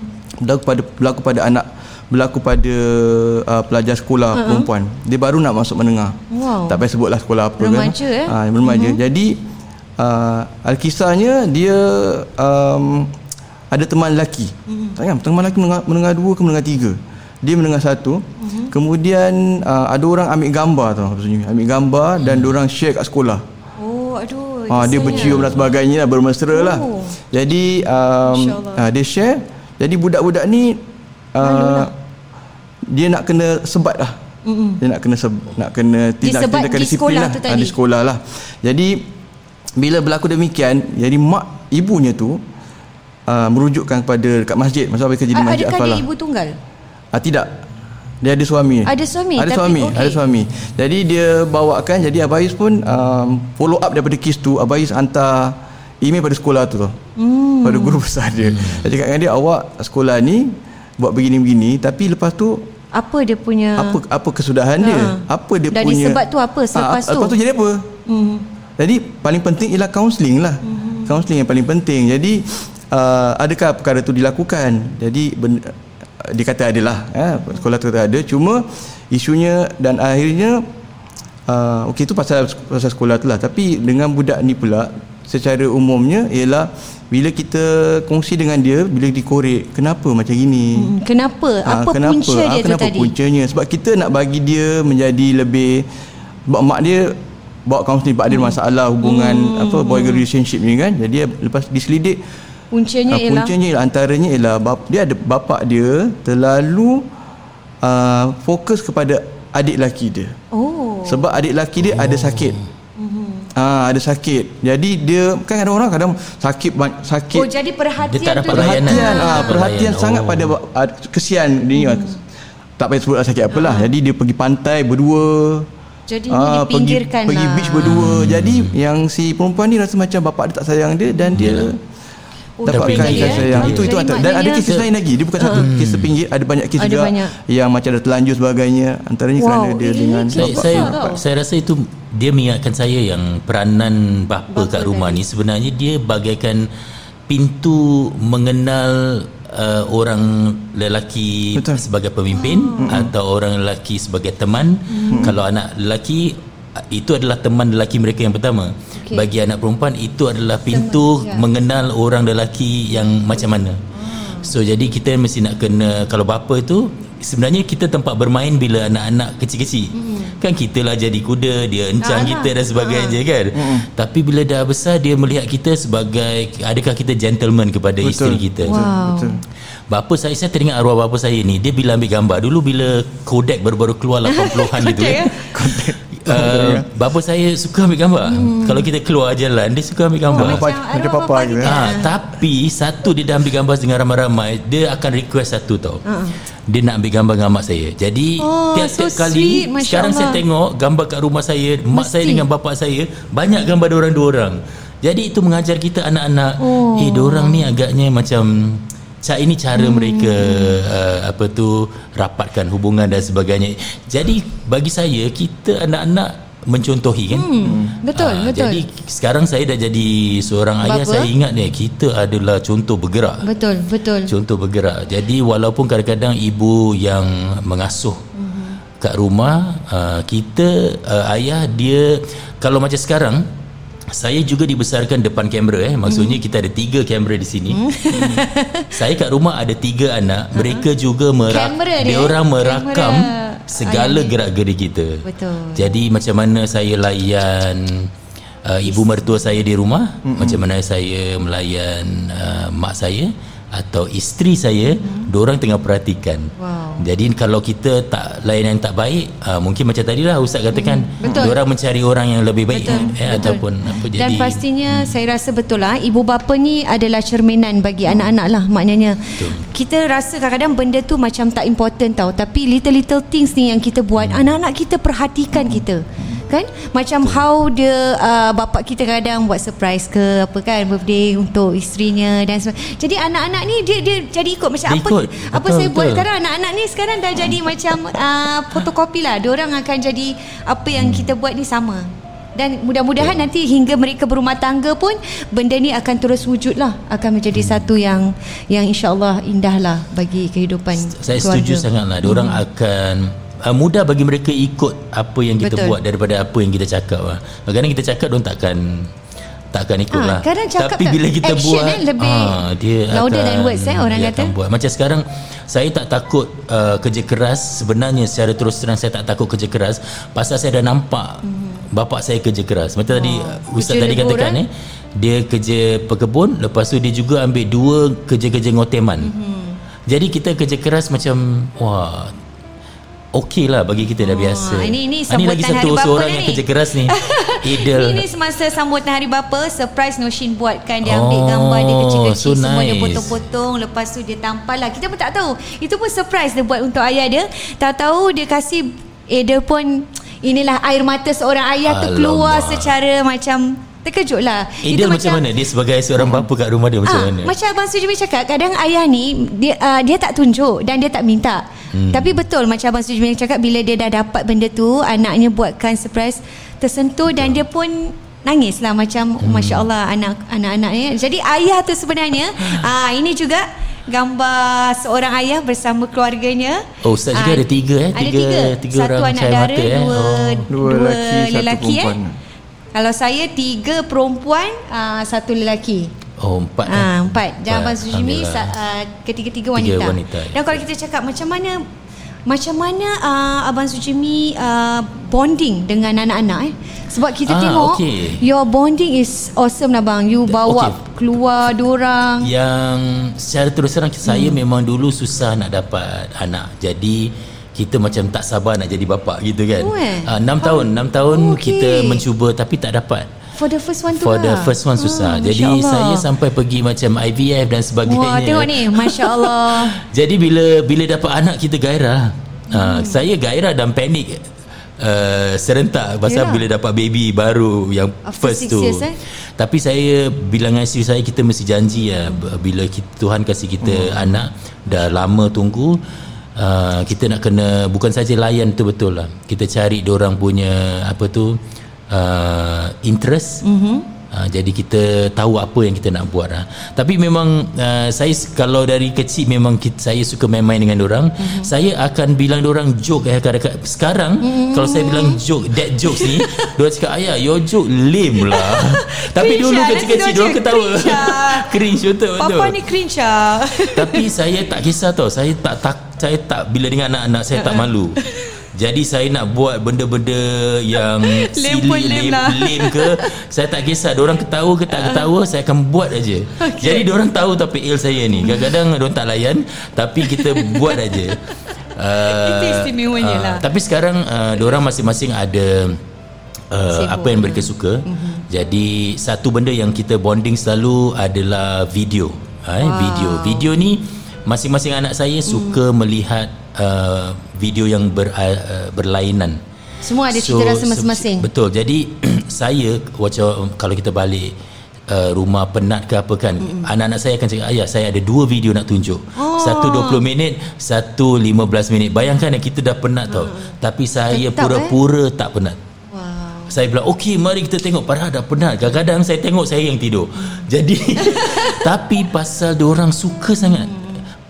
Berlaku pada berlaku pada anak berlaku pada uh, pelajar sekolah uh-huh. perempuan. Dia baru nak masuk menengah. Wow. Tak payah sebutlah sekolah apa Remaja, kan. eh? Ah, remaja. Mm-hmm. Jadi uh, alkisahnya dia um, ada teman lelaki. Mm-hmm. Tak kan? Teman lelaki menengah, menengah dua ke menengah tiga. Dia menengah satu. Mm-hmm. Kemudian uh, ada orang ambil gambar tau. Maksudnya. Ambil gambar mm-hmm. dan orang share kat sekolah. Oh, aduh. Ha, dia bercium dan sebagainya lah, bermesra lah. Oh. Jadi um, uh, dia share. Jadi budak-budak ni uh, dia nak kena sebat lah. Mm-mm. Dia nak kena se- nak kena sebat tindakan di disiplin sekolah lah. tu tadi. di sekolah lah. Jadi bila berlaku demikian, jadi mak ibunya tu uh, merujukkan kepada dekat masjid masa abang kerja di masjid Adakah Al-Falah. dia ibu tunggal? Ah tidak. Dia ada suami. Ada suami, Ada tapi suami, okey. ada suami. Jadi dia bawakan jadi Abayus pun um, follow up daripada kes tu. Abayus hantar email pada sekolah tu tu. Hmm. Pada guru besar dia. Dia cakap dengan dia awak sekolah ni buat begini-begini tapi lepas tu Apa dia punya apa apa kesudahan dia? Ha. Apa dia Dan punya disebab tu apa selepas Ah, tu? Lepas tu jadi apa? Hmm. Jadi paling penting ialah kaunseling lah. Mm-hmm. Kaunseling yang paling penting. Jadi uh, adakah perkara tu dilakukan? Jadi ben, dia kata adalah eh, sekolah tu kata ada cuma isunya dan akhirnya uh, okey tu pasal pasal sekolah tu lah tapi dengan budak ni pula secara umumnya ialah bila kita kongsi dengan dia bila dikorek kenapa macam gini Hmm, Kenapa? Ah, Apa punca Ah, dia tu kenapa tadi? puncanya? Sebab kita nak bagi dia menjadi lebih sebab mak dia bawa kaunseling sebab ada Hmm. masalah hubungan apa boy girl relationship ni kan. Jadi lepas diselidik Puncanya ah, ialah puncanya ialah antaranya ialah bap, dia ada bapak dia terlalu uh, fokus kepada adik lelaki dia. Oh. Sebab adik lelaki dia ada sakit. Ah ada sakit. Jadi dia kan ada orang kadang sakit sakit Oh, jadi perhatian Dia tak dapat tu layanan. perhatian ah dapat perhatian layan. sangat Oh. pada uh, kesian dia hmm. tak payah sebut sakit apalah jadi dia pergi pantai berdua Jadi Ah, dipinggirkan pergi, pergi lah. beach berdua jadi yang si perempuan ni rasa macam bapak dia tak sayang dia dan dia Oh, dapatkan tapi kasih. dia, sayang. Eh. itu itu antara dan ada kes lain lagi. Dia bukan satu kes sepinggit ada banyak kes juga banyak. yang macam ada terlanjur sebagainya. Antaranya Wow, kerana dia dengan saya, saya, saya rasa itu dia mengingatkan saya yang peranan bapa, Bapa kat rumah ni sebenarnya dia bagaikan pintu mengenal uh, orang lelaki Betul. sebagai pemimpin atau orang lelaki sebagai teman. Kalau anak lelaki itu adalah teman lelaki mereka yang pertama Okey. bagi anak perempuan itu adalah pintu ya. mengenal orang lelaki yang macam mana So jadi kita mesti nak kena kalau bapa itu sebenarnya kita tempat bermain bila anak-anak kecil-kecil. Hmm. Kan kita lah jadi kuda, dia encang Ah, kita dan sebagainya kan. Hmm. Tapi bila dah besar dia melihat kita sebagai adakah kita gentleman kepada Betul. isteri kita. Wow. betul bapa saya saya teringat arwah bapa saya ni dia bila ambil gambar dulu bila Kodak baru-baru keluar 80-an gitu ya. Uh, bapa saya suka ambil gambar. Hmm. Kalau kita keluar jalan dia suka ambil gambar. Oh, macam ada papa gitu. Ha, tapi satu dia dah ambil gambar dengan ramai-ramai, dia akan request satu tau. Uh. Dia nak ambil gambar dengan mak saya. Jadi oh, tiap-tiap so kali sweet, sekarang Allah. saya tengok gambar kat rumah saya, Mesti. mak saya dengan bapa saya, banyak gambar dia orang dua orang. Jadi itu mengajar kita anak-anak, oh. eh orang ni agaknya macam cara ini cara hmm. mereka uh, apa tu rapatkan hubungan dan sebagainya. Jadi bagi saya kita anak-anak mencontohi kan. Hmm. Betul, uh, betul. Jadi sekarang saya dah jadi seorang Bapa? ayah saya ingat ni kita adalah contoh bergerak. Betul, betul. Contoh bergerak. Jadi walaupun kadang-kadang ibu yang mengasuh hmm. kat rumah uh, kita uh, ayah dia kalau macam sekarang saya juga dibesarkan depan kamera eh maksudnya hmm. kita ada tiga kamera di sini hmm. saya kat rumah ada tiga anak uh-huh. mereka juga merak dia, dia orang merakam kamera. segala gerak-geri kita betul jadi macam mana saya layan uh, ibu mertua saya di rumah hmm. macam mana saya melayan uh, mak saya atau isteri saya hmm. orang tengah perhatikan wow. jadi kalau kita tak layanan tak baik uh, mungkin macam tadi lah Ustaz katakan hmm. orang mencari orang yang lebih baik betul. Eh, betul. ataupun apa jadi dan pastinya hmm. saya rasa betul lah ibu bapa ni adalah cerminan bagi anak-anak lah maknanya betul. kita rasa kadang-kadang benda tu macam tak important tau tapi little-little things ni yang kita buat hmm. anak-anak kita perhatikan hmm. kita kan macam Betul. how dia uh, bapa kita kadang buat surprise ke apa kan birthday untuk isterinya dan sebagainya jadi anak-anak ni dia dia jadi ikut macam dia apa ikut. apa betul, saya betul. buat sekarang anak-anak ni sekarang dah jadi macam uh, fotokopi lah dia orang akan jadi apa yang hmm. kita buat ni sama dan mudah-mudahan nanti hingga mereka berumah tangga pun benda ni akan terus wujud lah akan menjadi hmm. satu yang yang insyaallah indah lah bagi kehidupan saya keluarga. setuju sangat lah orang hmm. akan uh, mudah bagi mereka ikut apa yang kita Betul. buat daripada apa yang kita cakap lah. Kadang kita cakap dia takkan takkan ikut ha, lah. Tapi bila kita buat eh, lebih ha, dia louder akan, than words eh, orang kata. Buat. Macam sekarang saya tak takut uh, kerja keras sebenarnya secara terus terang saya tak takut kerja keras pasal saya dah nampak mm-hmm. bapak saya kerja keras. Macam oh, tadi ustaz tadi katakan eh dia kerja pekebun lepas tu dia juga ambil dua kerja-kerja ngoteman. Mm-hmm. Jadi kita kerja keras macam wah okey lah bagi kita dah biasa. Ini ini sambutan ini lagi satu hari seorang yang kerja keras ni. Idel. Ini semasa sambutan hari bapa, surprise Noshin buatkan dia ambil oh, gambar dia kecil-kecil so semua nice. dia potong-potong lepas tu dia tampal lah. Kita pun tak tahu. Itu pun surprise dia buat untuk ayah dia. Tak tahu dia kasih Idel pun inilah air mata seorang ayah Alamak. tu keluar secara macam Terkejut lah eh, Itu macam, macam mana Dia sebagai seorang bapa kat rumah dia Macam ah, mana Macam Abang Sujimi cakap Kadang ayah ni Dia uh, dia tak tunjuk Dan dia tak minta hmm. Tapi betul Macam Abang Sujimi cakap Bila dia dah dapat benda tu Anaknya buatkan surprise Tersentuh. Dan dia pun Nangis lah Macam hmm. Masya Allah anak, Anak-anaknya Jadi ayah tu sebenarnya uh, Ini juga gambar seorang ayah bersama keluarganya. Oh, Ustaz juga uh, ada tiga eh? Tiga, ada tiga. tiga satu orang anak dara, mata, eh? dua, oh. dua, dua lelaki, lelaki satu eh? Kalau saya tiga perempuan, uh, satu lelaki. Oh empat kan? Ah, empat. Dan Abang Sujimi uh, ketiga-tiga wanita. Tiga wanita. Dan kalau kita cakap macam mana macam mana uh, Abang Sujimi uh, bonding dengan anak-anak eh? Sebab kita ah, tengok okay. your bonding is awesome lah bang. You bawa okay. keluar orang. Yang secara terus terang saya hmm. memang dulu susah nak dapat anak. Jadi kita macam tak sabar nak jadi bapa gitu kan. Oh, eh? uh, 6 oh. tahun, 6 tahun okay. kita mencuba tapi tak dapat. For the first one tu For lah. the first one susah. Hmm, jadi saya sampai pergi macam IVF dan sebagainya. Wah, tengok ni, masya-Allah. jadi bila bila dapat anak kita gairah. Uh, saya gairah dan panik uh, serentak pasal Yalah. bila dapat baby baru yang After first tu. Years, eh? Tapi saya bilang dengan isteri saya kita mesti janji ya bila kita, Tuhan kasih kita hmm. anak dah lama tunggu uh, kita nak kena bukan saja layan tu betul lah kita cari orang punya apa tu uh, interest mm-hmm. Uh, jadi kita tahu apa yang kita nak buat lah. Tapi memang uh, saya kalau dari kecil memang kita, saya suka main-main dengan orang. Mm-hmm. Saya akan bilang orang joke eh kadang Sekarang mm-hmm. kalau saya bilang joke that jokes ni, dia cakap ayah your joke lame lah. Tapi dulu lah, kecil-kecil dia ketawa. Cringe lah. betul betul. Papa ni cringe ah. Tapi saya tak kisah tau. Saya tak tak saya tak bila dengan anak-anak saya tak malu. Jadi saya nak buat benda-benda yang Lame silly, pun lame lah. lame ke Saya tak kisah Diorang ketawa ke tak ketawa Saya akan buat aja. Okay. Jadi diorang tahu tapi il saya ni Kadang-kadang diorang tak layan Tapi kita buat aja. Uh, Itu istimewanya lah. Tapi sekarang uh, diorang masing-masing ada uh, Sibuk. apa yang mereka suka. Mm-hmm. Jadi satu benda yang kita bonding selalu adalah video. Eh, Wow. video. Video ni masing-masing anak saya suka melihat uh, video yang ber, uh, berlainan. Semua ada cita rasa masing-masing. Betul. Jadi saya macam kalau kita balik uh, rumah penat ke apa kan mm anak-anak saya akan cakap ayah saya ada dua video nak tunjuk. Oh. satu 20 minit satu 15 minit. Bayangkan eh, kita dah penat tau. Tapi saya Tetap, pura-pura tak penat. Wow. saya bilang okey mari kita tengok. Padahal dah penat. Kadang-kadang saya tengok saya yang tidur. Jadi tapi pasal orang suka sangat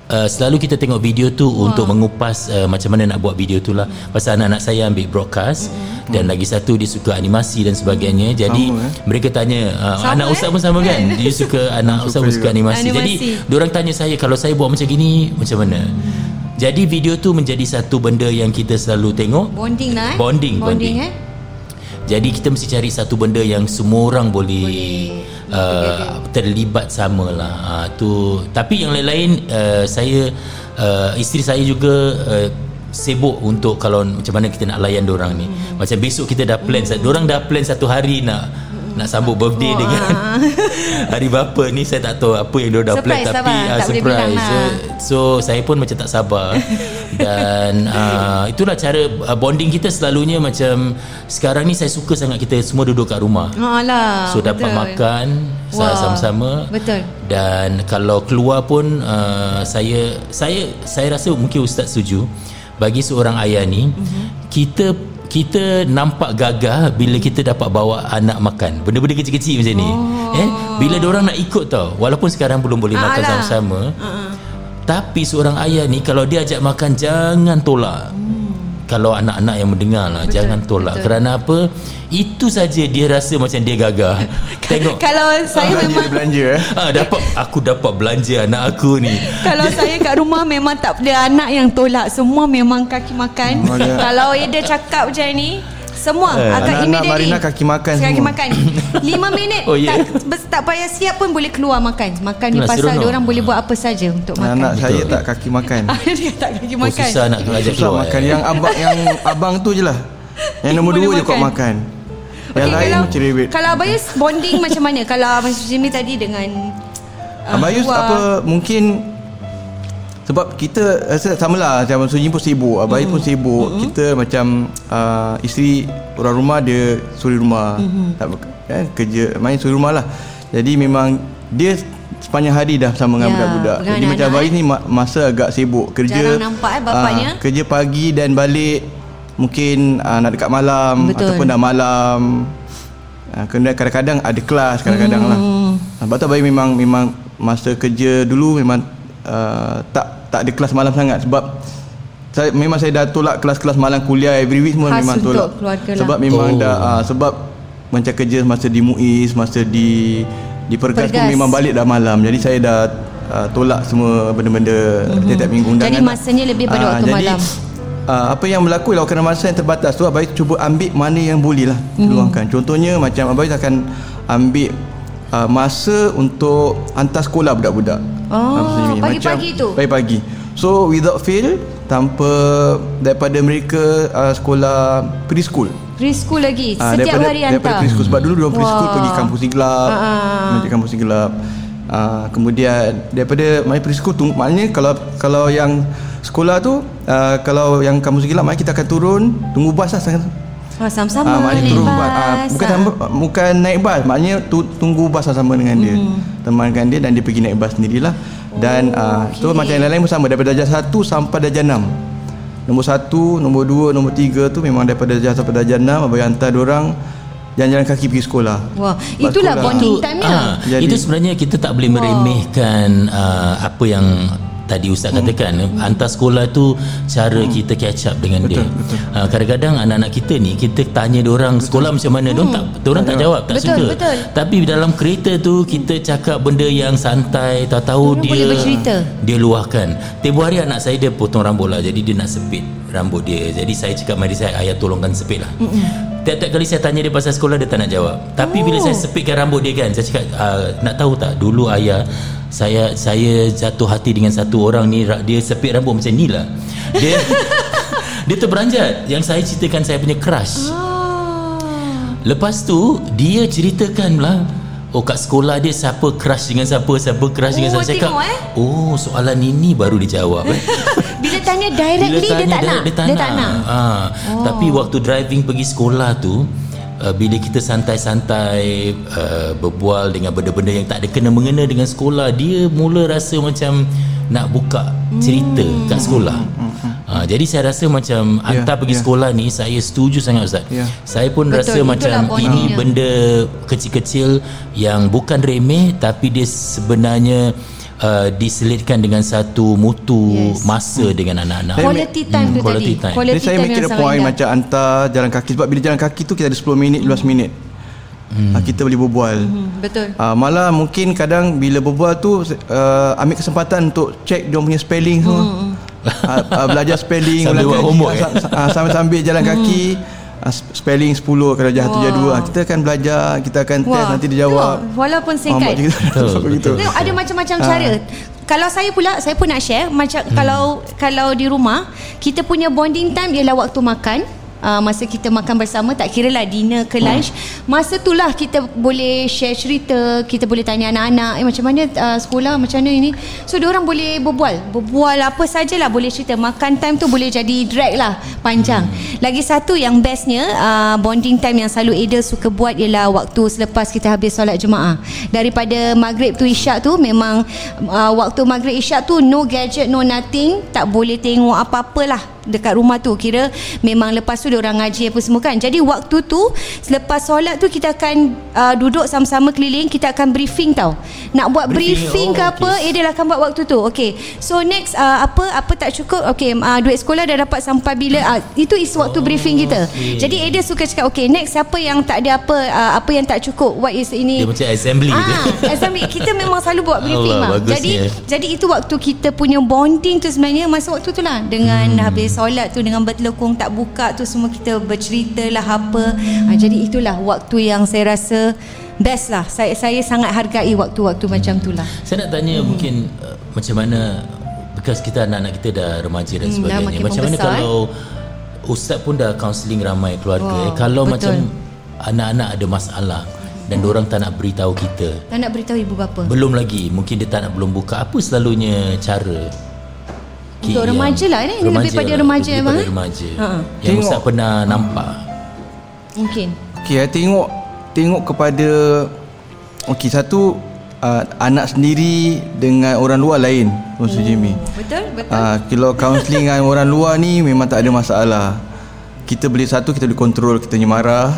Uh, selalu kita tengok video tu wow. untuk mengupas uh, macam mana nak buat video tu lah pasal anak-anak saya ambil broadcast mm. dan lagi satu dia suka animasi dan sebagainya jadi Sama, eh? mereka tanya uh, Sama, anak eh? ustaz pun sama kan dia suka anak ustaz pun suka animasi. Animasi. jadi diorang tanya saya kalau saya buat macam gini macam mana jadi video tu menjadi satu benda yang kita selalu tengok Bonding lah eh. Bonding, Bonding, bonding. eh. jadi kita mesti cari satu benda yang semua orang boleh, uh, terlibat sama lah. Uh, tu. Tapi yang lain-lain uh, saya uh, isteri saya juga uh, sibuk untuk kalau macam mana kita nak layan orang ni. Hmm. Macam besok kita dah plan, mm. orang dah plan satu hari nak nak sambut birthday Wah. dengan hari bapa ni saya tak tahu apa yang dia dah plan tapi lah, tak boleh bilang surprise. So, lah. so saya pun macam tak sabar dan uh, itulah cara uh, bonding kita selalunya macam sekarang ni saya suka sangat kita semua duduk kat rumah. Alah, So dapat betul. makan Wah, sama-sama. betul. Dan kalau keluar pun uh, saya saya saya rasa mungkin ustaz setuju bagi seorang ayah ni mm-hmm. kita kita nampak gagah bila kita dapat bawa anak makan. Benda-benda kecil-kecil macam ni. Oh. Eh bila orang nak ikut tau. Walaupun sekarang belum boleh makan Alah. sama-sama. Uh-uh. Tapi seorang ayah ni kalau dia ajak makan jangan tolak. Kalau anak-anak yang mendengar lah Betul, jangan tolak. betul. Kerana apa? Itu saja dia rasa macam dia gagah. Tengok Kalau saya Belanja memang dia belanja eh. ah, dapat aku dapat belanja anak aku ni. Kalau saya kat rumah memang tak ada anak yang tolak Semua memang kaki makan Oh. Kalau Ida cakap macam ni semua Eh, akan anak-anak immediately Marina kaki makan Kaki semua. makan 5 minit Oh, ya. tak, tak payah siap pun boleh keluar makan Makan ni pasal dia orang boleh buat apa saja Untuk makan Anak saya tak kaki makan. Dia tak kaki Oh, makan susah nak ajak Susah keluar. makan eh. yang abang yang abang tu je lah. Yang nombor dua je kuat makan. Yang lain kalau, macam rewet. Kalau Abayus bonding macam mana Kalau Abang Jimmy tadi dengan uh, Abayus luar- apa mungkin sebab kita rasa sama lah macam Sunyi pun sibuk Abayus pun sibuk Mm-hmm. kita macam uh, isteri orang rumah dia suri rumah Mm-hmm. tak kan, kerja main suri rumah lah jadi memang dia sepanjang hari dah sama dengan Ya, budak-budak jadi macam anak-anak, Abayus ni ma- masa agak sibuk kerja Jarang nampak, eh, bapaknya. ah, kerja pagi dan balik mungkin uh, nak dekat malam Betul. ataupun dah malam uh, kadang-kadang ada kelas kadang-kadang lah Hmm. sebab tu Abayus memang memang masa kerja dulu memang uh, tak tak ada kelas malam sangat sebab saya memang saya dah tolak kelas-kelas malam kuliah every week semua Khas memang untuk tolak keluarga lah. sebab memang Oh. dah uh, sebab macam kerja masa di MUIS masa di di Pergas pun Pergas. memang balik dah malam jadi saya dah uh, tolak semua benda-benda mm-hmm. tiap-tiap minggu undangan. Jadi masanya lebih pada Ah, waktu jadi, malam. Uh, apa yang berlaku ialah kerana masa yang terbatas tu Abai cuba ambil mana yang boleh lah Mhm. luangkan. Contohnya macam Abai akan ambil uh, masa untuk hantar sekolah budak-budak. Oh, Ah, pagi-pagi tu? Pagi-pagi. So without fail tanpa daripada mereka uh, sekolah preschool. Preschool lagi Ah, Setiap daripada, hari daripada preschool sebab dulu dia preschool pergi kampus siglap Ah, ah. pergi kampus siglap uh, kemudian daripada main preschool tu maknanya kalau kalau yang sekolah tu uh, kalau yang kampus siglap maknanya kita akan turun tunggu bas lah Oh, sama-sama Ah, maknanya naik turun bas. Ah, bukan sama, bukan naik bas, maknanya tu, tunggu bas sama dengan dia. Hmm. Temankan dia dan dia pergi naik bas sendirilah. Dan oh, ah, tu macam yang lain-lain pun sama daripada darjah 1 sampai darjah 6. Nombor 1, nombor 2, nombor 3 tu memang daripada darjah sampai darjah 6 abang hantar dia orang jalan-jalan kaki pergi sekolah. Wah, itulah sekolah- bonding Itu, time-nya. ah, Jadi- itu sebenarnya kita tak boleh meremehkan uh, apa yang tadi ustaz hmm. katakan hantar sekolah tu cara hmm. kita catch up dengan betul, dia betul. Uh, kadang-kadang anak-anak kita ni kita tanya dia orang sekolah macam mana hmm. dia tak dia orang tak jawab tak betul, suka betul. tapi dalam kereta tu kita cakap benda yang santai tahu-tahu dia dia luahkan tempoh hari anak saya dia potong rambut lah jadi dia nak sepit rambut dia jadi saya cakap mari saya ayah tolongkan sepit lah hmm. Tiap-tiap kali saya tanya dia pasal sekolah Dia tak nak jawab Tapi oh. bila saya sepitkan rambut dia kan Saya cakap uh, Nak tahu tak Dulu ayah saya saya jatuh hati dengan satu orang ni dia sepit rambut macam ni lah dia dia terberanjat yang saya ceritakan saya punya crush oh. lepas tu dia ceritakan lah Oh kat sekolah dia siapa crush dengan siapa Siapa crush oh, dengan siapa Saya cakap eh? Oh soalan ini baru dijawab eh. Bila tanya directly Bila tanya dia, tak direct, dia tak dia nak, tak nak. Ha. Oh. Tapi waktu driving pergi sekolah tu uh, bila kita santai-santai uh, berbual dengan benda-benda yang tak ada kena mengena dengan sekolah dia mula rasa macam nak buka cerita hmm. kat sekolah uh, jadi saya rasa macam yeah, hantar pergi yeah. sekolah ni saya setuju sangat Ustaz yeah. saya pun Betul, rasa macam ini benda kecil-kecil yang bukan remeh tapi dia sebenarnya uh, diselitkan dengan satu mutu yes. masa hmm. dengan anak-anak. Quality time hmm. tu quality tadi. Time. Quality Jadi saya mikir point macam hantar jalan kaki sebab bila jalan kaki tu kita ada 10 minit, 15 minit. Hmm. Uh, kita boleh berbual. Hmm. Betul. Uh, malah mungkin kadang bila berbual tu uh, ambil kesempatan untuk check dia punya spelling semua. Hmm. Uh, uh, belajar spelling sambil buat homework uh, uh, sambil-sambil jalan hmm. kaki. Ah, spelling 10 kalau jahat tu jadi 2 kita akan belajar kita akan Wah. test nanti dia jawab. Tengok, walaupun singkat. betul, betul. Tengok, ada macam-macam ha. cara. Kalau saya pula saya pun nak share. Macam hmm. kalau kalau di rumah kita punya bonding time ialah waktu makan uh, masa kita makan bersama tak kira lah dinner ke lunch. Hmm. masa tu lah kita boleh share cerita kita boleh tanya anak-anak eh, macam mana uh, sekolah macam mana ini. So orang boleh berbual. Berbual apa sajalah boleh cerita. Makan time tu boleh jadi drag lah panjang. Hmm. lagi satu yang bestnya uh, bonding time yang selalu Ada suka buat ialah waktu selepas kita habis solat jemaah daripada maghrib tu isyak tu memang uh, waktu maghrib isyak tu no gadget no nothing tak boleh tengok apa-apa lah dekat rumah tu. Kira memang lepas tu orang ngaji apa semua kan. Jadi waktu tu selepas solat tu kita akan uh, duduk sama-sama keliling kita akan briefing tau. Nak buat briefing, briefing oh, ke apa okay. eh dia akan buat waktu tu. Okay. So next uh, apa apa tak cukup? Okay uh, duit sekolah dah dapat sampai bila? Uh, itu is waktu oh, briefing kita. okay. jadi dia suka cakap okay next siapa yang tak ada apa uh, apa yang tak cukup? What is ini? Dia macam assembly ah, assembly. Kita memang selalu buat briefing Allah, jadi jadi itu waktu kita punya bonding tu sebenarnya masa waktu tu lah. Dengan hmm. habis solat tu dengan bertelekung tak buka tu semua kita bercerita lah apa ha, jadi itulah waktu yang saya rasa best lah saya saya sangat hargai waktu-waktu hmm. macam tu lah saya nak tanya hmm. mungkin uh, macam mana bekas kita anak-anak kita dah remaja dan hmm, sebagainya macam mana besar, kalau eh? ustaz pun dah counselling ramai keluarga oh, eh. kalau betul. macam anak-anak ada masalah dan hmm. orang tak nak beritahu kita tak nak beritahu ibu bapa belum lagi mungkin dia tak nak belum buka apa selalunya cara untuk remaja lah ni remaja lebih pada lah, remaja lebih pada remaja. Ha. yang Ustaz pernah nampak. Mungkin. Okey saya tengok tengok kepada okey satu uh, anak sendiri dengan orang luar lain Maksud oh, Jimmy. Betul betul. Uh, kalau counselling dengan orang luar ni memang tak ada masalah. Kita boleh satu kita boleh kontrol kita ni marah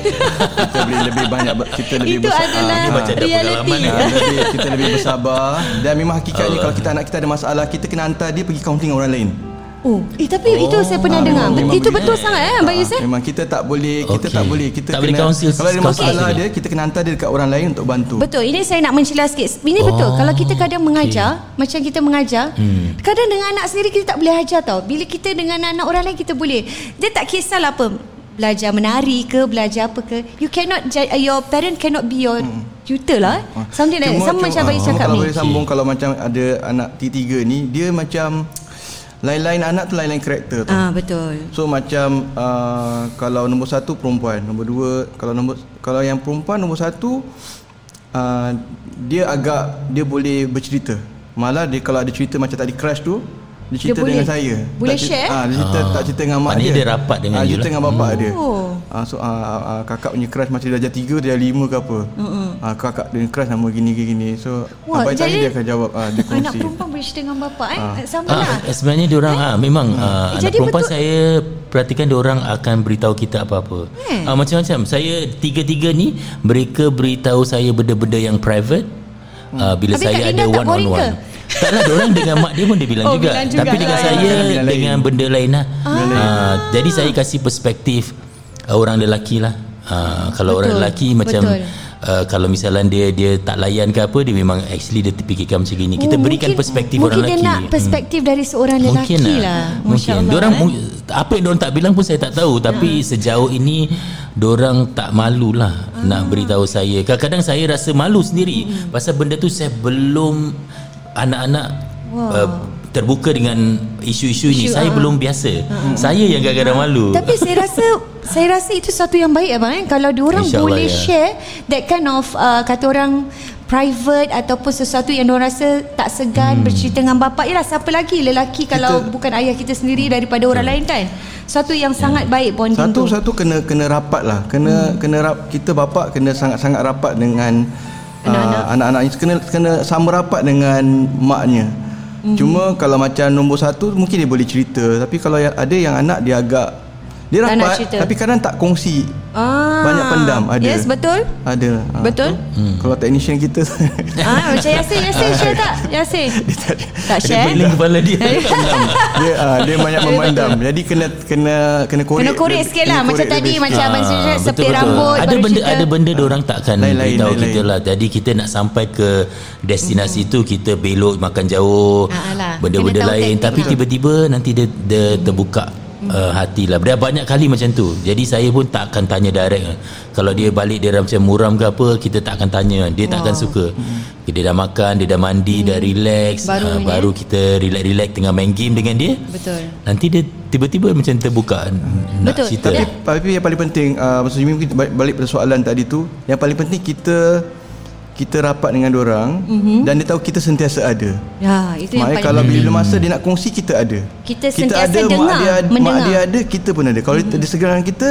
kita boleh lebih banyak kita lebih itu besar adalah ah, baca reality ah, lebih, kita lebih bersabar dan memang hakikatnya Allah. kalau kita anak kita ada masalah kita kena hantar dia pergi counseling orang lain Oh, eh tapi oh. itu saya pernah ah, dengar. Itu betul eh. sangat eh, Abang Yusuf. Memang kita tak boleh, kita okay. tak boleh, kita tak kena boleh counsel, kalau ada masalah okay. dia, kita kena hantar dia dekat orang lain untuk bantu. Betul. Ini saya nak mencela sikit. Ini oh. betul. Kalau kita kadang mengajar, okay. macam kita mengajar, hmm. kadang dengan anak sendiri kita tak boleh ajar tau. Bila kita dengan anak orang lain kita boleh. Dia tak kisahlah apa belajar menari ke belajar apa ke you cannot uh, your parent cannot be your hmm. tutor lah hmm. something like sama macam Abang cakap ni. boleh sambung kalau macam ada anak T3 ni dia macam lain-lain anak tu lain-lain karakter tu ah betul. So macam uh, kalau nombor satu perempuan nombor dua kalau nombor kalau yang perempuan nombor satu uh, dia agak dia boleh bercerita. Malah dia kalau ada cerita macam tadi crash tu dia cerita dia dengan saya. Boleh tak share? Ah, dia cerita ah. tak cerita dengan mak dia. dia rapat dengan ah, dia. Cerita lah. dengan bapak oh. dia. Ah, so ah, ah, kakak punya crush macam darjah 3 darjah 5 ke apa. Mm-hmm. Ah, kakak dia crush nama gini gini. So Wah, apa tadi dia akan jawab ah, dia kongsi. Anak perempuan boleh cerita dengan bapak eh. Ah. Sama ah, lah. Sebenarnya dia orang eh? ah, memang hmm. ah, anak jadi perempuan betul. saya perhatikan dia orang akan beritahu kita apa-apa. Hmm. Ah, macam-macam. Saya tiga-tiga ni mereka beritahu saya benda-benda yang private uh, bila Habis saya ada Linda tak one on ke? One Taklah orang dengan mak dia pun dia bilang Oh, juga. bilang juga Tapi dengan lah. saya Bilang lain. dengan benda lain lah. Ah. jadi saya kasih perspektif uh, orang lelaki lah. Ah, kalau orang Betul, lelaki macam betul. uh, kalau misalnya dia dia tak layan ke apa dia memang actually dia terfikirkan macam gini. Kita Oh, berikan mungkin- perspektif mungkin orang lelaki. dia nak perspektif dari seorang lelaki mungkin lah. Mungkin. Masya Allah, Diorang eh. apa yang diorang tak bilang pun saya tak tahu tapi sejauh ini diorang tak malu lah nak beritahu saya. Kadang-kadang saya rasa malu sendiri pasal benda tu saya belum anak-anak uh, terbuka dengan isu-isu ini. Isu, saya ah. belum biasa. Saya yang kadang-kadang malu. Tapi saya rasa saya rasa itu satu yang baik abang eh kalau diorang InsyaAllah, boleh ya. share that kind of uh, kata orang private ataupun sesuatu yang diorang rasa tak segan hmm. bercerita dengan bapa yalah siapa lagi lelaki kalau bukan ayah kita sendiri daripada orang lain kan satu yang sangat baik bonding Satu tu satu kena kena rapat lah. Kena hmm. kena rap kita bapa kena sangat-sangat rapat dengan Anak-anak. uh, anak-anak kena kena sama rapat dengan maknya. Hmm. Cuma kalau macam nombor satu mungkin dia boleh cerita tapi kalau ada yang anak dia agak dia rapat tapi kadang tak kongsi. ah. Banyak pendam ada. yes betul Ada. Ah, Betul? tu. Kalau technician kita ah macam Yasin Yasin share tak Yasin tak Dia share pening kepala dia. Dia ah, dia banyak memandam. Jadi kena kena kena korek. Kena korek sikit lah Macam korek tadi Macam Abang Ah, betul-betul. rambut ada benda cerita. ada benda orang takkan Lain-lain, beritahu kita lah jadi kita nak sampai ke destinasi itu kita belok makan jauh Ah, benda-benda tahu lain tapi lah. tiba-tiba nanti dia, dia terbuka uh, hati lah Dia banyak kali macam tu. Jadi saya pun tak akan tanya direct. Kalau dia balik dia macam muram ke apa kita tak akan tanya. Dia tak akan suka. Dia dah makan dia dah mandi dah relax. Baru ah, ni, baru kita relax-relax tengah main game dengan dia. Betul. Nanti dia tiba-tiba macam terbuka nak Betul. cerita. Tapi, tapi yang paling penting uh, Maksud Jimmy kita balik, balik pada soalan tadi tu Yang paling penting kita Kita rapat dengan orang mm-hmm. Dan dia tahu kita sentiasa ada. Ya itu yang Maknanya paling kalau penting bila masa dia nak kongsi Kita ada. Kita Kita sentiasa ada, dengar, mak dia, ada, mak mendengar. dia ada Kita pun ada. Kalau mm-hmm. dia segaran kita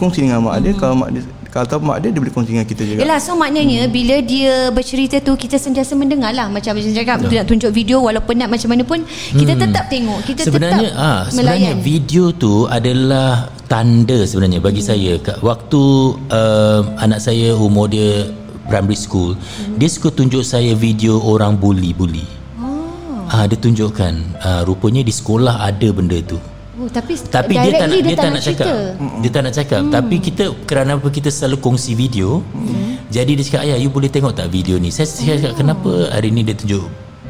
Kongsi dengan mak dia. Kalau mak dia kalau tahu mak dia Dia boleh kongsi dengan kita juga. Yelah so maknanya Bila dia bercerita tu Kita sentiasa mendengar lah. Macam Abang cakap Betul. Nak tunjuk video Walaupun nak macam mana pun Kita tetap tengok Kita sebenarnya tetap ah sebenarnya melayan video tu adalah tanda sebenarnya bagi Hmm. saya. Kat waktu uh, anak saya umur dia primary school Hmm. dia suka tunjuk saya video orang bully-bully. Oh. ah dia tunjukkan ah, rupanya di sekolah ada benda tu. Oh, Tapi tapi dia tak nak directly dia, tak nak cerita. cakap. dia tak nak cakap. Hmm. tapi kita kerana apa kita selalu kongsi video. Hmm. jadi dia cakap ayah you boleh tengok tak video ni? Saya saya cakap kenapa hari ni dia tunjuk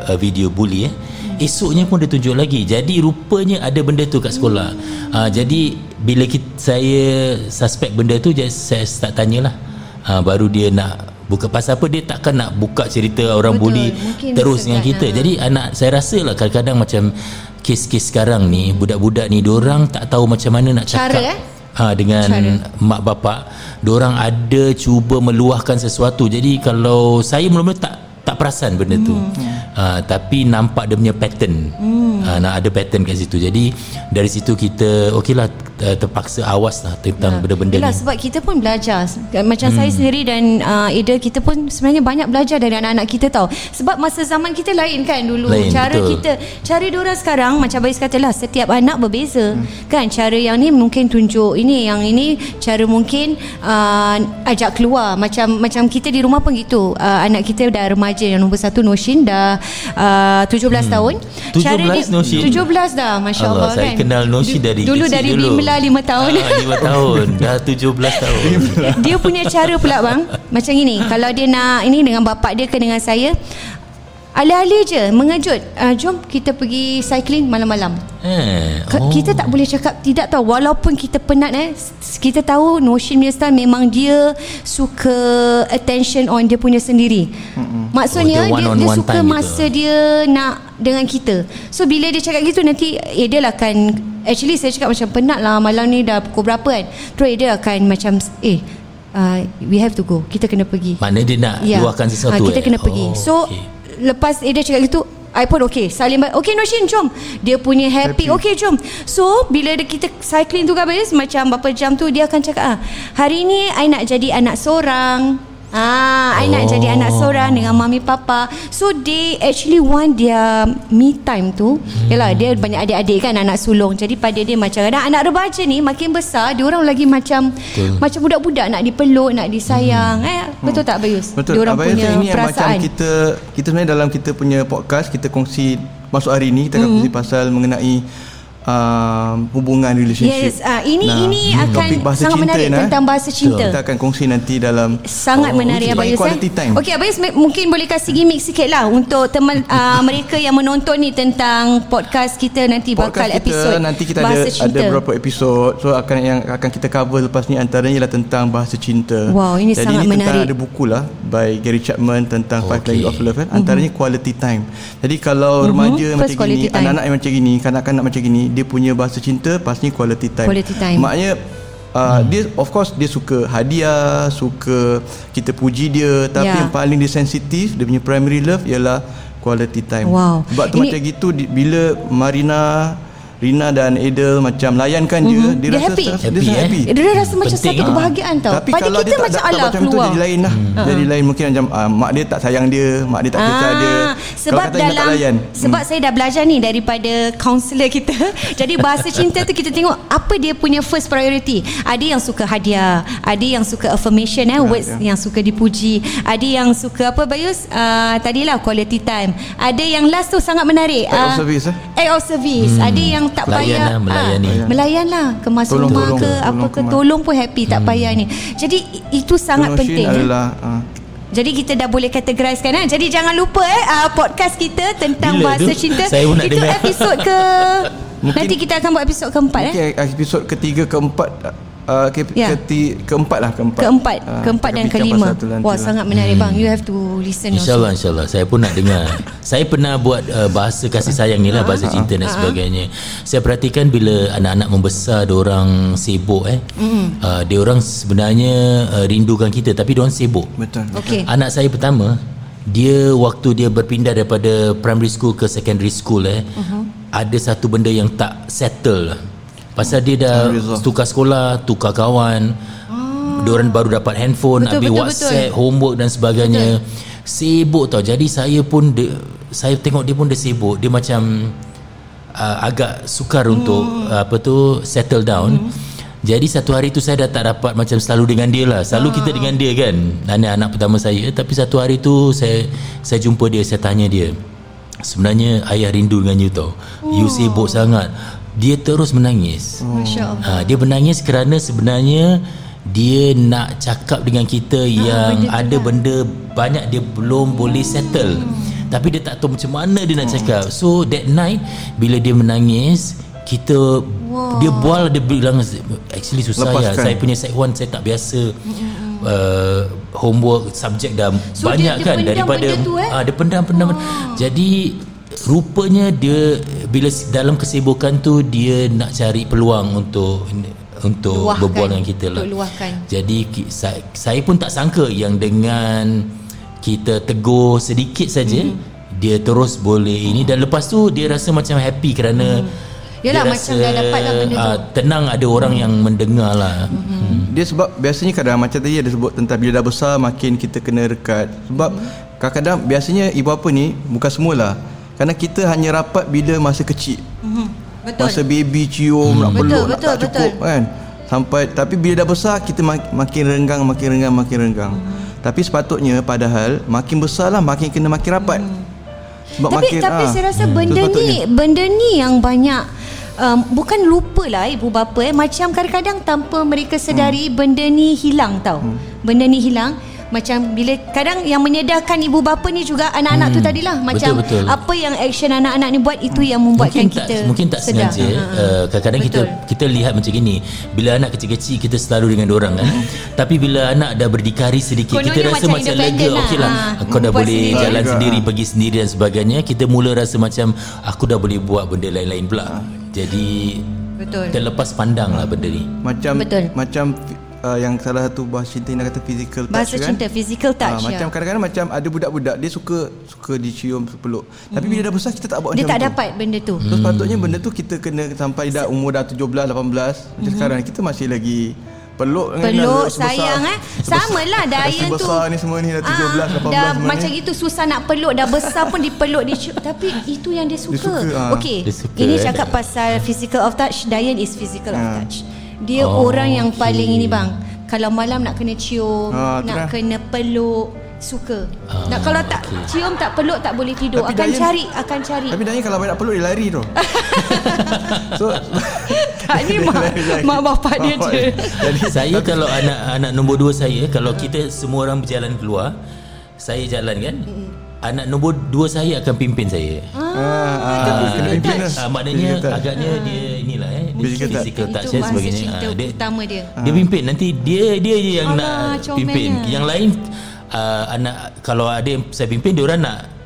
uh, video bully eh? Esoknya pun dia tunjuk lagi. Jadi rupanya ada benda tu kat sekolah. Uh, jadi bila kita, saya suspect benda tu saya start tanyalah. Uh, baru dia nak buka pasal apa dia takkan nak buka cerita orang Betul, bully mungkin terus dengan kita ah. jadi anak saya rasa lah kadang-kadang macam kes-kes sekarang ni budak-budak ni orang tak tahu macam mana nak Cara, cakap eh? ha, dengan Cara. mak bapak orang ada cuba meluahkan sesuatu jadi kalau saya mula-mula tak tak perasan benda tu. Hmm. ha, tapi nampak dia punya pattern. Ha, nak ada pattern kat situ. Jadi dari situ kita okeylah uh, terpaksa awas lah tentang benda-benda Yelah ni. sebab kita pun belajar. Macam hmm. saya sendiri dan uh, Ida Kita pun sebenarnya banyak belajar Dari anak-anak kita tau. Sebab masa zaman kita lain kan dulu. Lain, Cara betul. kita Cara diorang sekarang Macam Abais kata lah Setiap anak berbeza. Hmm. Kan cara yang ni mungkin tunjuk Ini yang ini Cara mungkin uh, Ajak keluar. Macam macam kita di rumah pun gitu. Uh, Anak kita dah remaja Yang nombor satu Noshin Dah uh, 17 hmm. tahun. 17 Noshin? 17 dah Masya Allah, Allah, saya kan? kenal Noshi Du- dari Dulu kecil dari dulu. Bimla 5 tahun. Ah, 5 tahun. Dah 17 tahun. Dia punya cara pula bang Macam ini. Kalau dia nak Ini dengan bapak dia ke dengan saya Alih-alih je Mengejut uh, Jom kita pergi cycling malam-malam eh, oh. Kita tak boleh cakap Tidak tahu Walaupun kita penat eh Kita tahu Notion punya style Memang dia Suka Attention on dia punya sendiri Maksudnya Oh, dia dia, dia, suka time gitu. masa dia Nak Dengan kita So bila dia cakap gitu Nanti Eh dia lah akan Actually saya cakap macam Penat lah malam ni dah pukul berapa kan Terus eh, dia akan macam Eh uh, We have to go Kita kena pergi Mana dia nak Ya. luahkan sesuatu Ah, Kita eh? kena pergi Oh, So okey. Lepas Ida cakap gitu I pun okay. Baik Okay Noshin jom. Dia punya happy, Happy. Okay jom. So bila dia kita cycling tu habis Macam berapa jam tu Dia akan cakap ah, Hari ni I nak jadi anak seorang Ah, I nak jadi anak seorang dengan mami papa. So they actually want their me time tu. Hmm. Yalah, dia banyak adik-adik kan anak sulung. Jadi pada dia macam kadang anak remaja ni makin besar, dia orang lagi macam Betul. macam budak-budak nak dipeluk, nak disayang. Hmm. Eh, betul tak Bayus? Betul. Dia orang Abayus punya ini perasaan. Macam kita kita sebenarnya dalam kita punya podcast kita kongsi masuk hari ini kita akan hmm. kongsi pasal mengenai uh, hubungan relationship. Yes, uh, ini nah, ini akan sangat menarik nah, tentang bahasa cinta. Kita akan kongsi nanti dalam sangat oh, menarik Abayus. Quality eh? time. Okey Abayus mungkin boleh kasih gimmick sikit lah untuk teman uh, mereka yang menonton ni tentang podcast kita nanti podcast bakal kita, episod nanti kita ada cinta. ada beberapa episod so akan yang akan kita cover lepas ni antaranya ialah tentang bahasa cinta. Wow, ini Jadi sangat ini menarik. Jadi ada buku lah by Gary Chapman tentang okay. Five Language of Love kan. Antaranya mm-hmm. quality time. Jadi kalau mm-hmm. remaja First macam gini, anak-anak yang macam gini, kanak-kanak macam gini, dia punya bahasa cinta pastinya quality time. Quality time. Maknanya Uh, hmm. dia of course dia suka hadiah suka kita puji dia tapi yeah. yang paling dia sensitif dia punya primary love ialah quality time wow. sebab tu Ini... macam gitu bila Marina Rina dan Adel macam layankan mm-hmm. dia dia, dia rasa happy. Dia, happy, dia happy. Eh? Dia rasa macam Penting satu kebahagiaan tau. Tapi Pada kalau kita dia tak, macam tak, alah macam keluar. tu jadi lain lah. Hmm. Jadi lain mungkin macam uh, mak dia tak sayang dia, mak dia tak kisah ah, dia. Sebab kalau dalam layan. sebab hmm. saya dah belajar ni daripada kaunselor kita. jadi bahasa cinta tu kita tengok apa dia punya first priority. Ada yang suka hadiah, ada yang suka affirmation eh, words ya. yang suka dipuji, ada yang suka apa Bayus? Uh, tadilah quality time. Ada yang last tu sangat menarik. Act of service eh. Act of service. Hmm. Ada yang tak Layan payah lah, melayani. Ah, layan lah kemas tolong, rumah tolong, ke tolong, apa ke kemas. tolong pun happy tak Hmm. payah ni jadi itu sangat Tolong penting eh. adalah uh, jadi kita dah boleh categorizekan eh? Jadi jangan lupa eh uh, podcast kita tentang Bila bahasa tu? cinta. Saya pun nak Itu dengar. episod ke Mungkin- Nanti kita akan buat episod keempat eh. mungkin episod ketiga keempat uh, ke, Ya. keti, keempat lah keempat Keempat, Ah, keempat dan kelima. Wah, lah. sangat menarik bang. You have to listen InsyaAllah insyaAllah Saya pun nak dengar Saya pernah buat uh, Bahasa kasih sayang ni lah Bahasa Ah, cinta dan sebagainya Saya perhatikan Bila anak-anak membesar orang sibuk eh uh, orang sebenarnya uh, Rindukan kita Tapi orang sibuk betul, betul. Okey. Anak saya pertama Dia waktu dia berpindah Daripada primary school Ke secondary school eh uh-huh. Ada satu benda yang tak settle Pasal dia dah. Tukar sekolah Tukar kawan. Diorang baru dapat handphone Betul, Habis betul, whatsapp betul. Homework dan sebagainya. Sibuk tau. Jadi saya pun dia, Saya tengok dia pun dia sibuk. Dia macam uh, Agak sukar Hmm. untuk uh, Apa tu Settle down. Jadi satu hari tu Saya dah tak dapat Macam selalu dengan dia lah. Selalu Ah. kita dengan dia kan. Anak anak pertama saya. Tapi satu hari tu Saya saya jumpa dia Saya tanya dia. Sebenarnya ayah rindu dengan you tau. You Oh. sibuk sangat Dia terus menangis Masya Allah. Ha, dia menangis kerana sebenarnya dia nak cakap dengan kita yang benda ada lah. benda banyak dia belum boleh settle. Tapi dia tak tahu macam mana dia nak cakap. So that night bila dia menangis kita Wow. dia bual dia bilang actually susah ya. Lepaskan. Saya punya set one saya tak biasa uh, homework subjek dah So, banyak dia- dia kan daripada benda tu, eh? ah dia pendam pendam. Jadi rupanya dia bila dalam kesibukan tu dia nak cari peluang untuk untuk Luahkan. berbual dengan kita lah. Luahkan. Jadi saya, saya pun tak sangka yang dengan kita tegur sedikit saja mm-hmm. dia terus boleh ini dan lepas tu dia rasa macam happy kerana Mm-hmm. Yelah, macam dah dapat lah benda tu. ah, tenang ada orang yang mendengar lah. Mm-hmm. Dia sebab biasanya kadang macam tadi ada sebut tentang bila dah besar makin kita kena rekat. Sebab kadang-kadang biasanya ibu apa ni bukan semualah. Kerana kita hanya rapat bila masa kecil. Betul. Masa baby cium nak Betul, peluk nak betul, tak cukup betul. kan. Sampai tapi bila dah besar kita mak- makin renggang makin renggang makin renggang. Tapi sepatutnya padahal makin besar lah makin kena makin rapat. Sebab tapi makin tapi ah, saya rasa tu benda ni benda ni yang banyak um, bukan lupa lah ibu bapa eh macam kadang-kadang tanpa mereka sedari hmm. benda ni hilang tau hmm. benda ni hilang macam bila kadang yang menyedarkan ibu bapa ni juga anak-anak hmm. tu tadilah macam Betul, betul. apa yang action anak-anak ni buat itu yang membuatkan mungkin tak kita mungkin tak sedar. sengaja Ha, ha. uh, kadang-kadang kita Betul. kita lihat macam gini bila anak kecil-kecil kita selalu dengan orang kan tapi bila anak dah berdikari sedikit kita Kononnya rasa macam macam lega lah. okeylah Ha, kau dah boleh sendiri. jalan Juga, sendiri ha. pergi sendiri dan sebagainya kita mula rasa macam aku dah boleh buat benda lain-lain pula jadi Betul. terlepas pandang lah benda ni macam Betul. macam uh, yang salah satu bahasa cinta yang kata physical touch bahasa kan. cinta physical touch macam ya. kadang-kadang macam ada budak-budak dia suka suka dicium peluk. Tapi bila dah besar kita tak buat dia macam tak tu. dapat benda tu So, sepatutnya benda tu kita kena sampai dah umur dah 17 18 macam sekarang ni kita masih lagi peluk peluk sayang eh sama lah Dayan tu besar ni semua ni dah 13 ah, 18 dah semua macam ni. itu susah nak peluk dah besar pun dipeluk dia tapi itu yang dia suka, dia suka ah. okey ini eh. cakap pasal physical of touch Dayan is physical ah. of touch dia oh, orang yang okay. paling ini bang kalau malam nak kena cium ah, nak kena peluk suka. Ah, nak kalau tak okay. cium tak peluk tak boleh tidur. Tapi akan Dayan, cari, akan cari. Tapi Dayang kalau banyak peluk dia lari tu. so tak ni mak, mak bapak dia je. Jadi saya kalau anak anak nombor dua saya kalau kita semua orang berjalan keluar saya jalan kan. Anak nombor dua saya akan pimpin saya. Ah, ah, ah, pimpin ah, maknanya agaknya ah. dia inilah eh physical, physical touch dan sebagainya. Ah, dia utama dia. Dia pimpin nanti dia dia je yang Alah, nak pimpin. Yang lain uh, anak kalau ada yang saya pimpin dia orang nak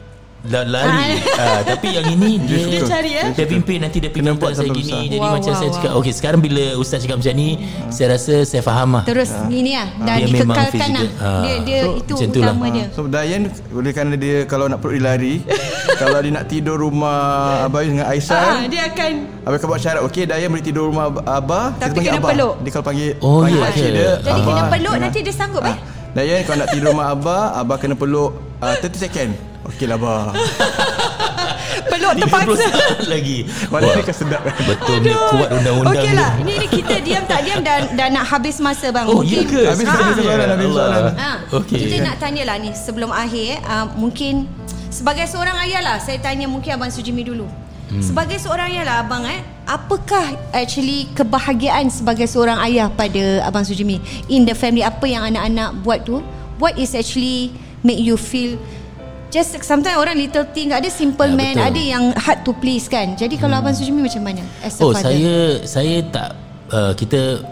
lari. Uh, tapi yang ini dia dia, cari, eh? dia pimpin nanti dia pimpin saya gini. besar. jadi wow, macam wow, saya cakap wow. okey sekarang bila ustaz cakap macam ni hmm. saya rasa saya faham lah. Terus uh. gini lah dah dia dikekalkan lah. Uh. dia, dia so, itu utama dia. So Dayan boleh kerana dia kalau nak perut dia lari kalau dia nak tidur rumah Abah dengan Aisyah uh, dia akan Abah akan buat syarat okey Dayan boleh tidur rumah Abah. Tapi kena peluk. Dia kalau panggil oh, panggil yeah, dia jadi kena peluk nanti dia sanggup eh? Dayan kalau nak tidur rumah Abah Abah kena peluk uh, 30 second Okey lah Abah. Peluk terpaksa. lagi. Mana ni kan sedap Betul ni kuat undang-undang Okey lah. Ini, ini kita diam tak diam Dah, dah nak habis masa bang. Oh iya ke? Habis ha. soalan Habis soalan ha. okay. Kita nak tanya lah ni Sebelum akhir uh, Mungkin Sebagai seorang ayah lah Saya tanya mungkin Abang Sujimi dulu. Hmm. Sebagai seorang ayah lah Abang eh Apakah actually kebahagiaan sebagai seorang ayah pada Abang Sujimi? In the family apa yang anak-anak buat tu? What is actually make you feel just sometimes orang little thing ada simple ya, man betul. ada yang hard to please kan jadi kalau hmm. Abang Sujimi macam mana as oh father? saya saya tak uh, kita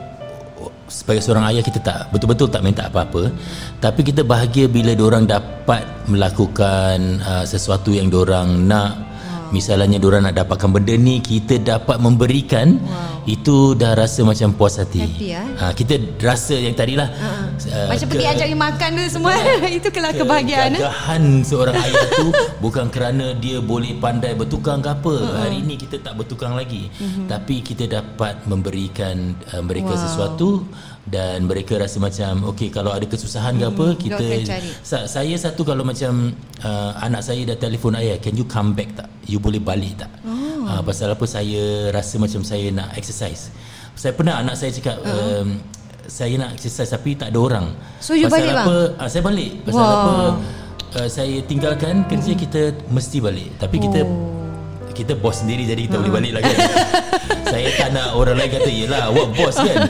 sebagai seorang ayah kita tak betul-betul tak minta apa-apa tapi kita bahagia bila orang dapat melakukan uh, sesuatu yang orang nak misalnya diorang nak dapatkan benda ni kita dapat memberikan wow. itu dah rasa macam puas hati Happy, ya? ha, kita rasa yang tadilah uh-huh. uh, macam ke, pergi ajak makan tu semua itu kelah ke, kebahagiaan eh? kegagahan eh? seorang ayah tu bukan kerana dia boleh pandai bertukang ke apa uh-huh. hari ini kita tak bertukang lagi uh-huh. tapi kita dapat memberikan uh, mereka wow. sesuatu dan mereka rasa macam okey kalau ada kesusahan ke apa hmm, kita sa- saya satu kalau macam uh, anak saya dah telefon ayah can you come back tak you boleh balik tak oh. uh, pasal apa saya rasa macam saya nak exercise saya pernah anak saya cakap uh-huh. um, saya nak exercise tapi tak ada orang so you pasal balik apa uh, saya balik pasal wow. apa uh, saya tinggalkan kerja hmm. kita mesti balik tapi oh. kita kita bos sendiri jadi kita uh. boleh balik lagi saya tak nak orang lain kata yelah awak bos kan?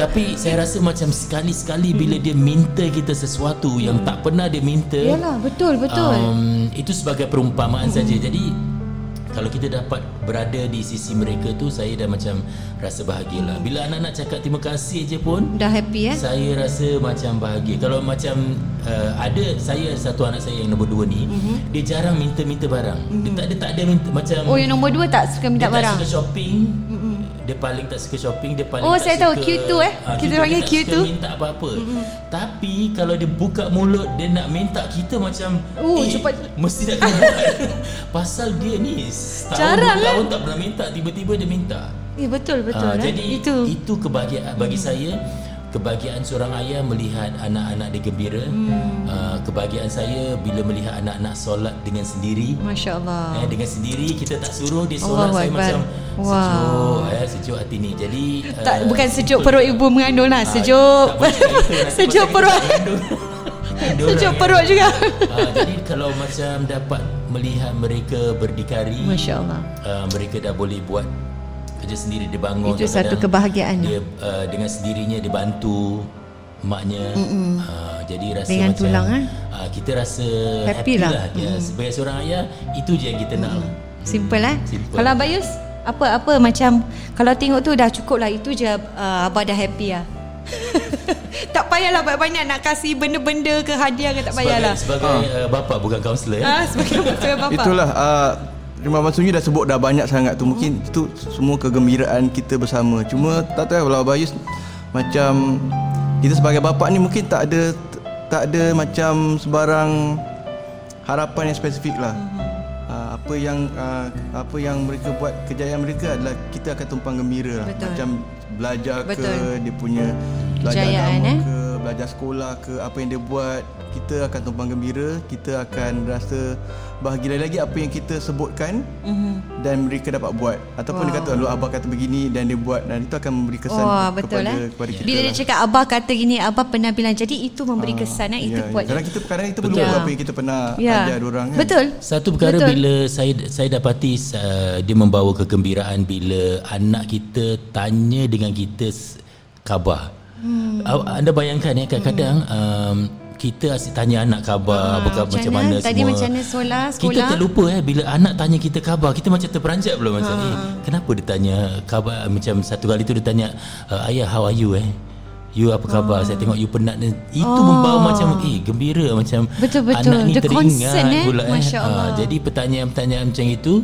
Tapi saya rasa macam sekali-sekali bila dia minta kita sesuatu yang tak pernah dia minta yalah betul betul. um, itu sebagai perumpamaan saja. Jadi kalau kita dapat berada di sisi mereka tu saya dah macam rasa bahagialah bila anak-anak cakap terima kasih je pun dah happy eh? saya rasa macam bahagia. Kalau macam uh, ada saya satu anak saya yang nombor dua ni mm-hmm. dia jarang minta-minta barang. Mm-hmm. dia tak ada tak ada minta macam oh yang nombor dua tak suka minta dia barang? dia tak suka shopping. Mm-hmm dia paling tak suka shopping dia paling oh tak saya tahu. Q2 eh. Ha, kita panggil Q2 suka minta apa-apa. Mm-hmm. tapi kalau dia buka mulut dia nak minta kita macam uh, eh cepat. mesti nak kena pasal dia ni jarang tahun eh? tak pernah minta. Tiba-tiba dia minta. Eh betul betul ha, eh? jadi itu. itu kebahagiaan bagi mm. saya kebahagiaan seorang ayah melihat anak-anak dia gembira. Hmm. uh, kebahagiaan saya bila melihat anak-anak solat dengan sendiri. masya-Allah. Eh, dengan sendiri kita tak suruh dia solat. Allah saya Akbar. macam wow. sejuk eh, sejuk hati ni. Jadi tak uh, bukan sejuk perut ibu mengandung lah. Sejuk. uh, sejuk perut. sejuk perut juga. Uh, jadi kalau macam dapat melihat mereka berdikari masya-Allah. uh, mereka dah boleh buat kerja sendiri dia bangun itu satu kebahagiaan dia uh, dengan sendirinya dia bantu maknya. Uh, jadi rasa dengan macam tulang, eh? uh, kita rasa happy, happy lah, lah. Ya, sebagai seorang ayah itu je yang kita nak lah. simple eh? Simple. kalau Bayus apa-apa macam kalau tengok tu dah cukup lah itu je uh, Abah dah happy lah. Tak payahlah banyak-banyak nak kasih benda-benda ke hadiah ke tak payahlah. sebagai, sebagai uh. uh, bapa bukan kaunselor ah, sebagai, sebagai bapa. Itulah uh, Terima Maksudnya dah sebut dah banyak sangat tu Mungkin itu semua kegembiraan kita bersama Cuma tak tahu kalau Bayus Macam Kita sebagai bapa ni mungkin tak ada Tak ada macam sebarang Harapan yang spesifik lah uh, Apa yang uh, Apa yang mereka buat Kejayaan mereka adalah Kita akan tumpang gembira lah. Macam belajar Betul. ke Dia punya belajar Kejayaan, agama eh? ke belajar sekolah ke apa yang dia buat kita akan tumpang gembira kita akan rasa bahagia lagi apa yang kita sebutkan mm-hmm. dan mereka dapat buat ataupun wow. dia kata lu abah kata begini dan dia buat dan itu akan memberi kesan Wah, ke- betul kepada eh. kepada kita Bila dia lah. cakap abah kata gini, abah pernah bilang. Jadi itu memberi kesan eh. Itu Ya, buat. Kadang kita kadang kita perlu Ya. apa yang kita pernah Ya. ajar orang kan. Betul. Satu perkara Betul. bila saya saya dapati uh, dia membawa kegembiraan bila anak kita tanya dengan kita khabar. Hmm. Anda bayangkan ya kadang-kadang um, kita asyik tanya anak khabar, apa khabar, macam macam mana? mana Tadi semua. macam mana sekolah, Kita sekolah? terlupa eh bila anak tanya kita khabar, kita macam terperanjat pula macam Ah. eh kenapa dia tanya khabar macam satu kali tu dia tanya uh, ayah how are you eh? You apa khabar? Saya tengok you penat ni. Itu Oh. membawa macam eh gembira macam Betul, betul. anak ni Dia teringat concern, eh. pula eh. Masya Allah. Ah, jadi pertanyaan-pertanyaan macam itu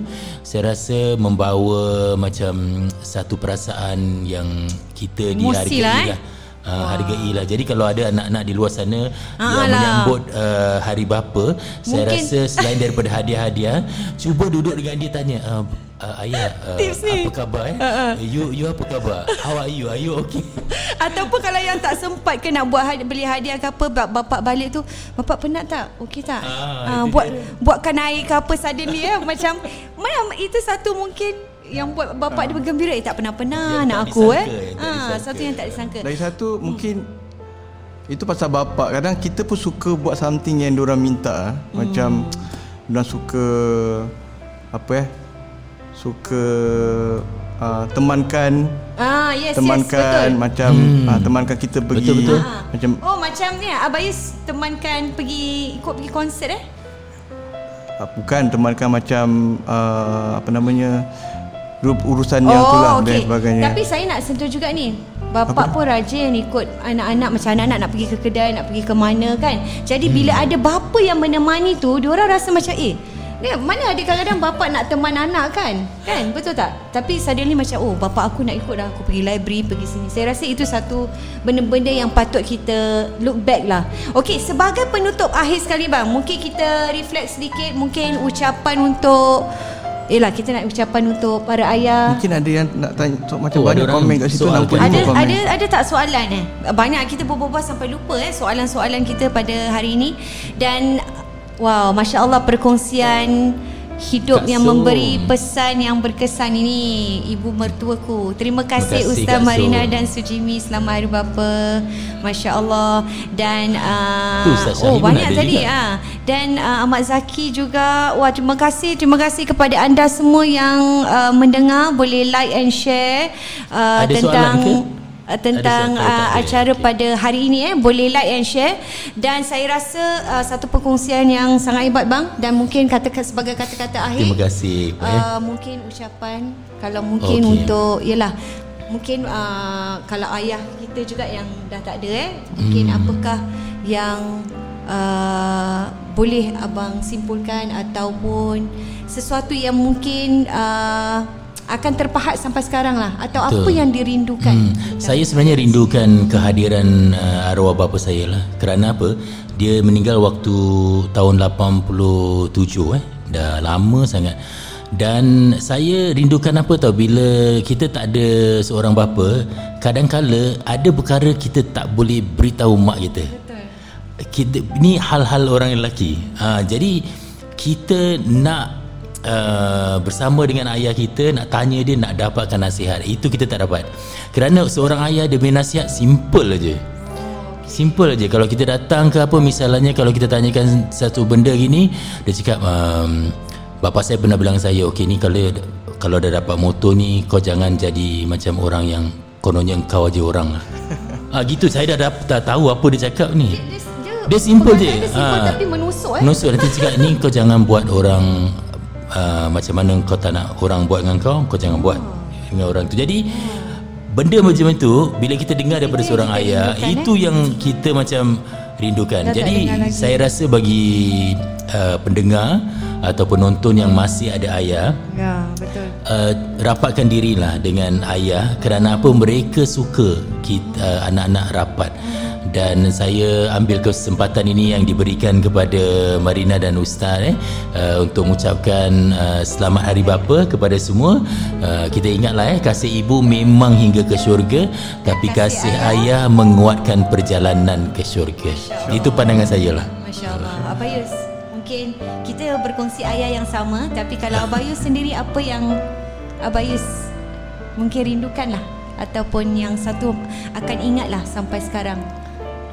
saya rasa membawa macam satu perasaan yang kita dihargai lah. eh. Uh, hargai lah. Jadi kalau ada anak-anak di luar sana Ah, yang lah. menyambut uh, hari bapa, saya Mungkin- rasa selain daripada hadiah-hadiah, cuba duduk dengan dia tanya, uh, uh, ayah, uh, Tips ni. apa khabar eh? You you apa khabar? How are you? Are you okay? Ataupun kalau yang tak sempat ke nak buat beli hadiah ke apa bap- bapak balik tu bapak penat tak okey tak Ah, ah, itu buat dia. buatkan air ke apa suddenly ya macam mana itu satu mungkin yang buat bapak dia bergembira eh tak pernah-pernah Yang anak tak aku eh ah disangka. satu yang tak disangka Lagi satu mungkin itu pasal bapak. Kadang kita pun suka buat something yang diorang minta. Hmm. Macam diorang suka apa eh? Suka uh, temankan ah yes yes temankan betul macam hmm. uh, temankan kita pergi Betul, betul. macam Oh macam ni Abayus temankan pergi ikut pergi konsert eh uh, bukan temankan macam uh, apa namanya ur- urusan yang tu lah dan sebagainya. Oh, Tapi saya nak sentuh juga ni. Bapak pun rajin ikut anak-anak macam anak-anak nak pergi ke kedai, nak pergi ke mana kan. Jadi Hmm. bila ada bapa yang menemani tu, diorang rasa macam eh ni mana ada kadang-kadang bapak nak teman anak kan? Kan? Betul tak? Tapi suddenly macam oh bapak aku nak ikut dah aku pergi library, pergi sini. Saya rasa itu satu benda-benda yang patut kita look back lah. Okey, sebagai penutup akhir sekali bang, mungkin kita reflect sedikit mungkin ucapan untuk Yelah kita nak ucapan untuk para ayah Mungkin ada yang nak tanya so, macam Oh, oh, ada banyak komen kat situ nampak ada komen. ada ada tak soalan eh? Banyak kita berbual sampai lupa eh soalan-soalan kita pada hari ini dan wow masya-Allah perkongsian hidup Kak yang memberi pesan yang berkesan ini ibu mertuaku. Terima kasih, Terima kasih, Ustaz Kak Marina dan Sujimi. Selamat hari bapa. Masya-Allah. Dan uh, Ustaz oh banyak tadi ah. Dan uh, Ahmad Zaki juga. Wah terima kasih terima kasih kepada anda semua yang uh, mendengar. Boleh like and share uh, Ada soalan tentang ke? Uh, tentang Ada uh, acara Okey. pada hari ini eh boleh like and share dan saya rasa uh, satu perkongsian yang sangat hebat bang dan mungkin kata sebagai kata-kata akhir Terima kasih. Pak, eh. uh, mungkin ucapan kalau mungkin Okey. untuk yalah mungkin uh, kalau ayah kita juga yang dah tak ada eh mungkin Hmm. apakah yang uh, boleh abang simpulkan ataupun sesuatu yang mungkin uh, akan terpahat sampai sekarang lah atau Betul. apa yang dirindukan Hmm. Saya sebenarnya rindukan kehadiran uh, arwah bapa saya lah. Kerana apa? Dia meninggal waktu tahun 87 eh. Dah lama sangat. Dan saya rindukan apa tahu bila kita tak ada seorang bapa, kadang-kala ada perkara kita tak boleh beritahu mak kita. Kita ni hal-hal orang lelaki. Ha, jadi kita nak uh, bersama dengan ayah kita nak tanya dia nak dapatkan nasihat. Itu kita tak dapat. Kerana seorang ayah dia punya nasihat simple aja simple aja kalau kita datang ke apa misalnya kalau kita tanyakan satu benda gini dia cakap um, bapa saya pernah bilang saya okey ni kalau kalau dah dapat motor ni kau jangan jadi macam orang yang kononnya kau aja orang. Lah ah gitu. Saya dah, dah, dah tahu apa dia cakap ni. Dia simple je. Dia simple Ah. tapi menusuk eh. Menusuk. Nanti cakap ni kau jangan buat orang uh, macam mana kau tak nak orang buat dengan kau, kau jangan buat. Dengan orang tu. Jadi benda macam itu bila kita dengar daripada Itu seorang ayah, rindukan, itu yang kita macam rindukan. Dah Jadi saya rasa bagi uh, pendengar atau penonton yang masih ada ayah ya betul. uh, rapatkan dirilah dengan ayah kerana apa mereka suka kita uh, anak-anak rapat dan saya ambil kesempatan ini yang diberikan kepada Marina dan Ustaz eh uh, untuk mengucapkan uh, selamat hari bapa kepada semua. Uh, kita ingatlah eh kasih ibu memang hingga ke syurga tapi kasih, kasih ayah. ayah menguatkan perjalanan ke syurga. Itu pandangan saya lah. Masyaallah. Abayus mungkin kita berkongsi ayah yang sama tapi kalau abayus sendiri apa yang abayus mungkin rindukan lah ataupun yang satu akan ingatlah sampai sekarang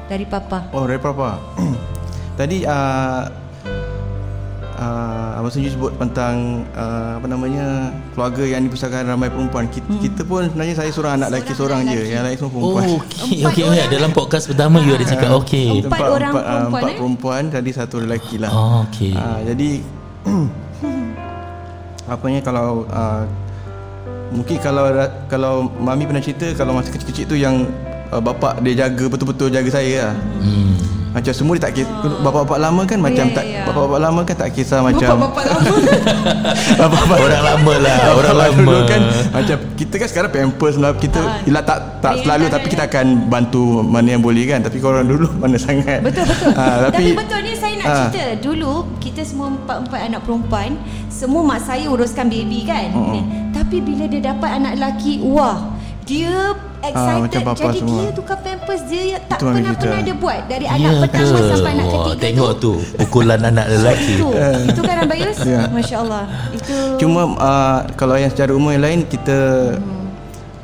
dari papa. Oh, dari papa. Tadi uh, uh, Abang Sunju sebut tentang uh, apa namanya keluarga yang dibesarkan ramai perempuan. Kita, hmm. kita pun sebenarnya saya seorang anak lelaki seorang, je. Yang lain semua perempuan. Oh, okey. Okey, okay. dalam podcast pertama you ada cakap okey. Empat, empat orang empat, perempuan. Empat eh? perempuan jadi satu lelaki lah. Oh, okey. Uh, jadi apa ni kalau uh, mungkin kalau kalau mami pernah cerita kalau masa kecil-kecil tu yang uh, bapak dia jaga betul-betul jaga saya lah. Hmm. Macam semua dia tak kisah. Bapak-bapak lama kan Macam yeah, tak yeah. Bapak-bapak lama kan tak kisah macam Bapak-bapak lama Bapak-bapak Orang lama lah Orang lama kan Macam Kita kan sekarang pampers lah Kita uh, Yelah tak tak selalu Tapi kita akan bantu Mana yang boleh kan Tapi korang dulu Mana sangat Betul-betul uh, ah, tapi, tapi betul ni saya nak uh, cerita Dulu Kita semua empat-empat anak perempuan Semua mak saya uruskan baby kan uh, Tapi bila dia dapat anak lelaki Wah Dia excited ah, jadi semua. dia tukar pampers dia tak Itu pernah pernah dia buat dari anak pertama ke? sampai anak ketiga tengok tu pukulan anak lelaki itu, itu kan Abayus ya. masya-Allah itu cuma uh, kalau yang secara umum yang lain kita hmm.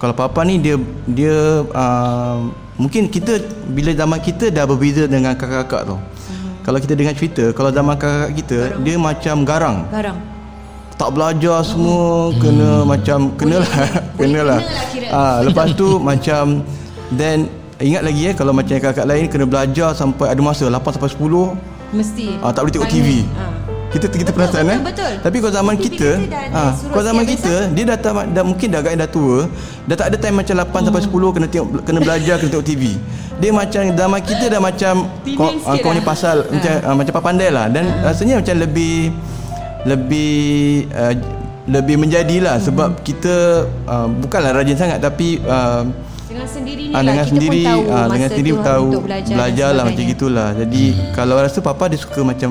kalau papa ni dia dia uh, mungkin kita bila zaman kita dah berbeza dengan kakak-kakak tu hmm. kalau kita dengar cerita kalau zaman kakak kita garang. dia macam garang garang tak belajar semua hmm. kena macam kenalah kenalah ah lepas tu macam then ingat lagi eh kalau macam kakak lain kena belajar sampai ada masa 8 sampai 10 mesti ah tak boleh tengok TV ah. kita kita perasan eh betul. tapi kalau zaman TV kita ah kalau zaman kita biasa. dia dah, dah mungkin dah agak dah tua dah tak ada time macam 8 hmm. sampai 10 kena tengok kena belajar kena tengok TV dia macam zaman kita dah macam kau kau ni lah. pasal ha. macam ah, macam pandai lah dan ha. rasanya macam lebih lebih uh, lebih menjadilah mm-hmm. sebab kita uh, bukanlah rajin sangat tapi uh, dengan sendiri ni uh, dengan lah sendiri, kita pun tahu uh, dengan sendiri tahu belajar, belajar lah macam gitulah jadi hmm. kalau rasa papa dia suka macam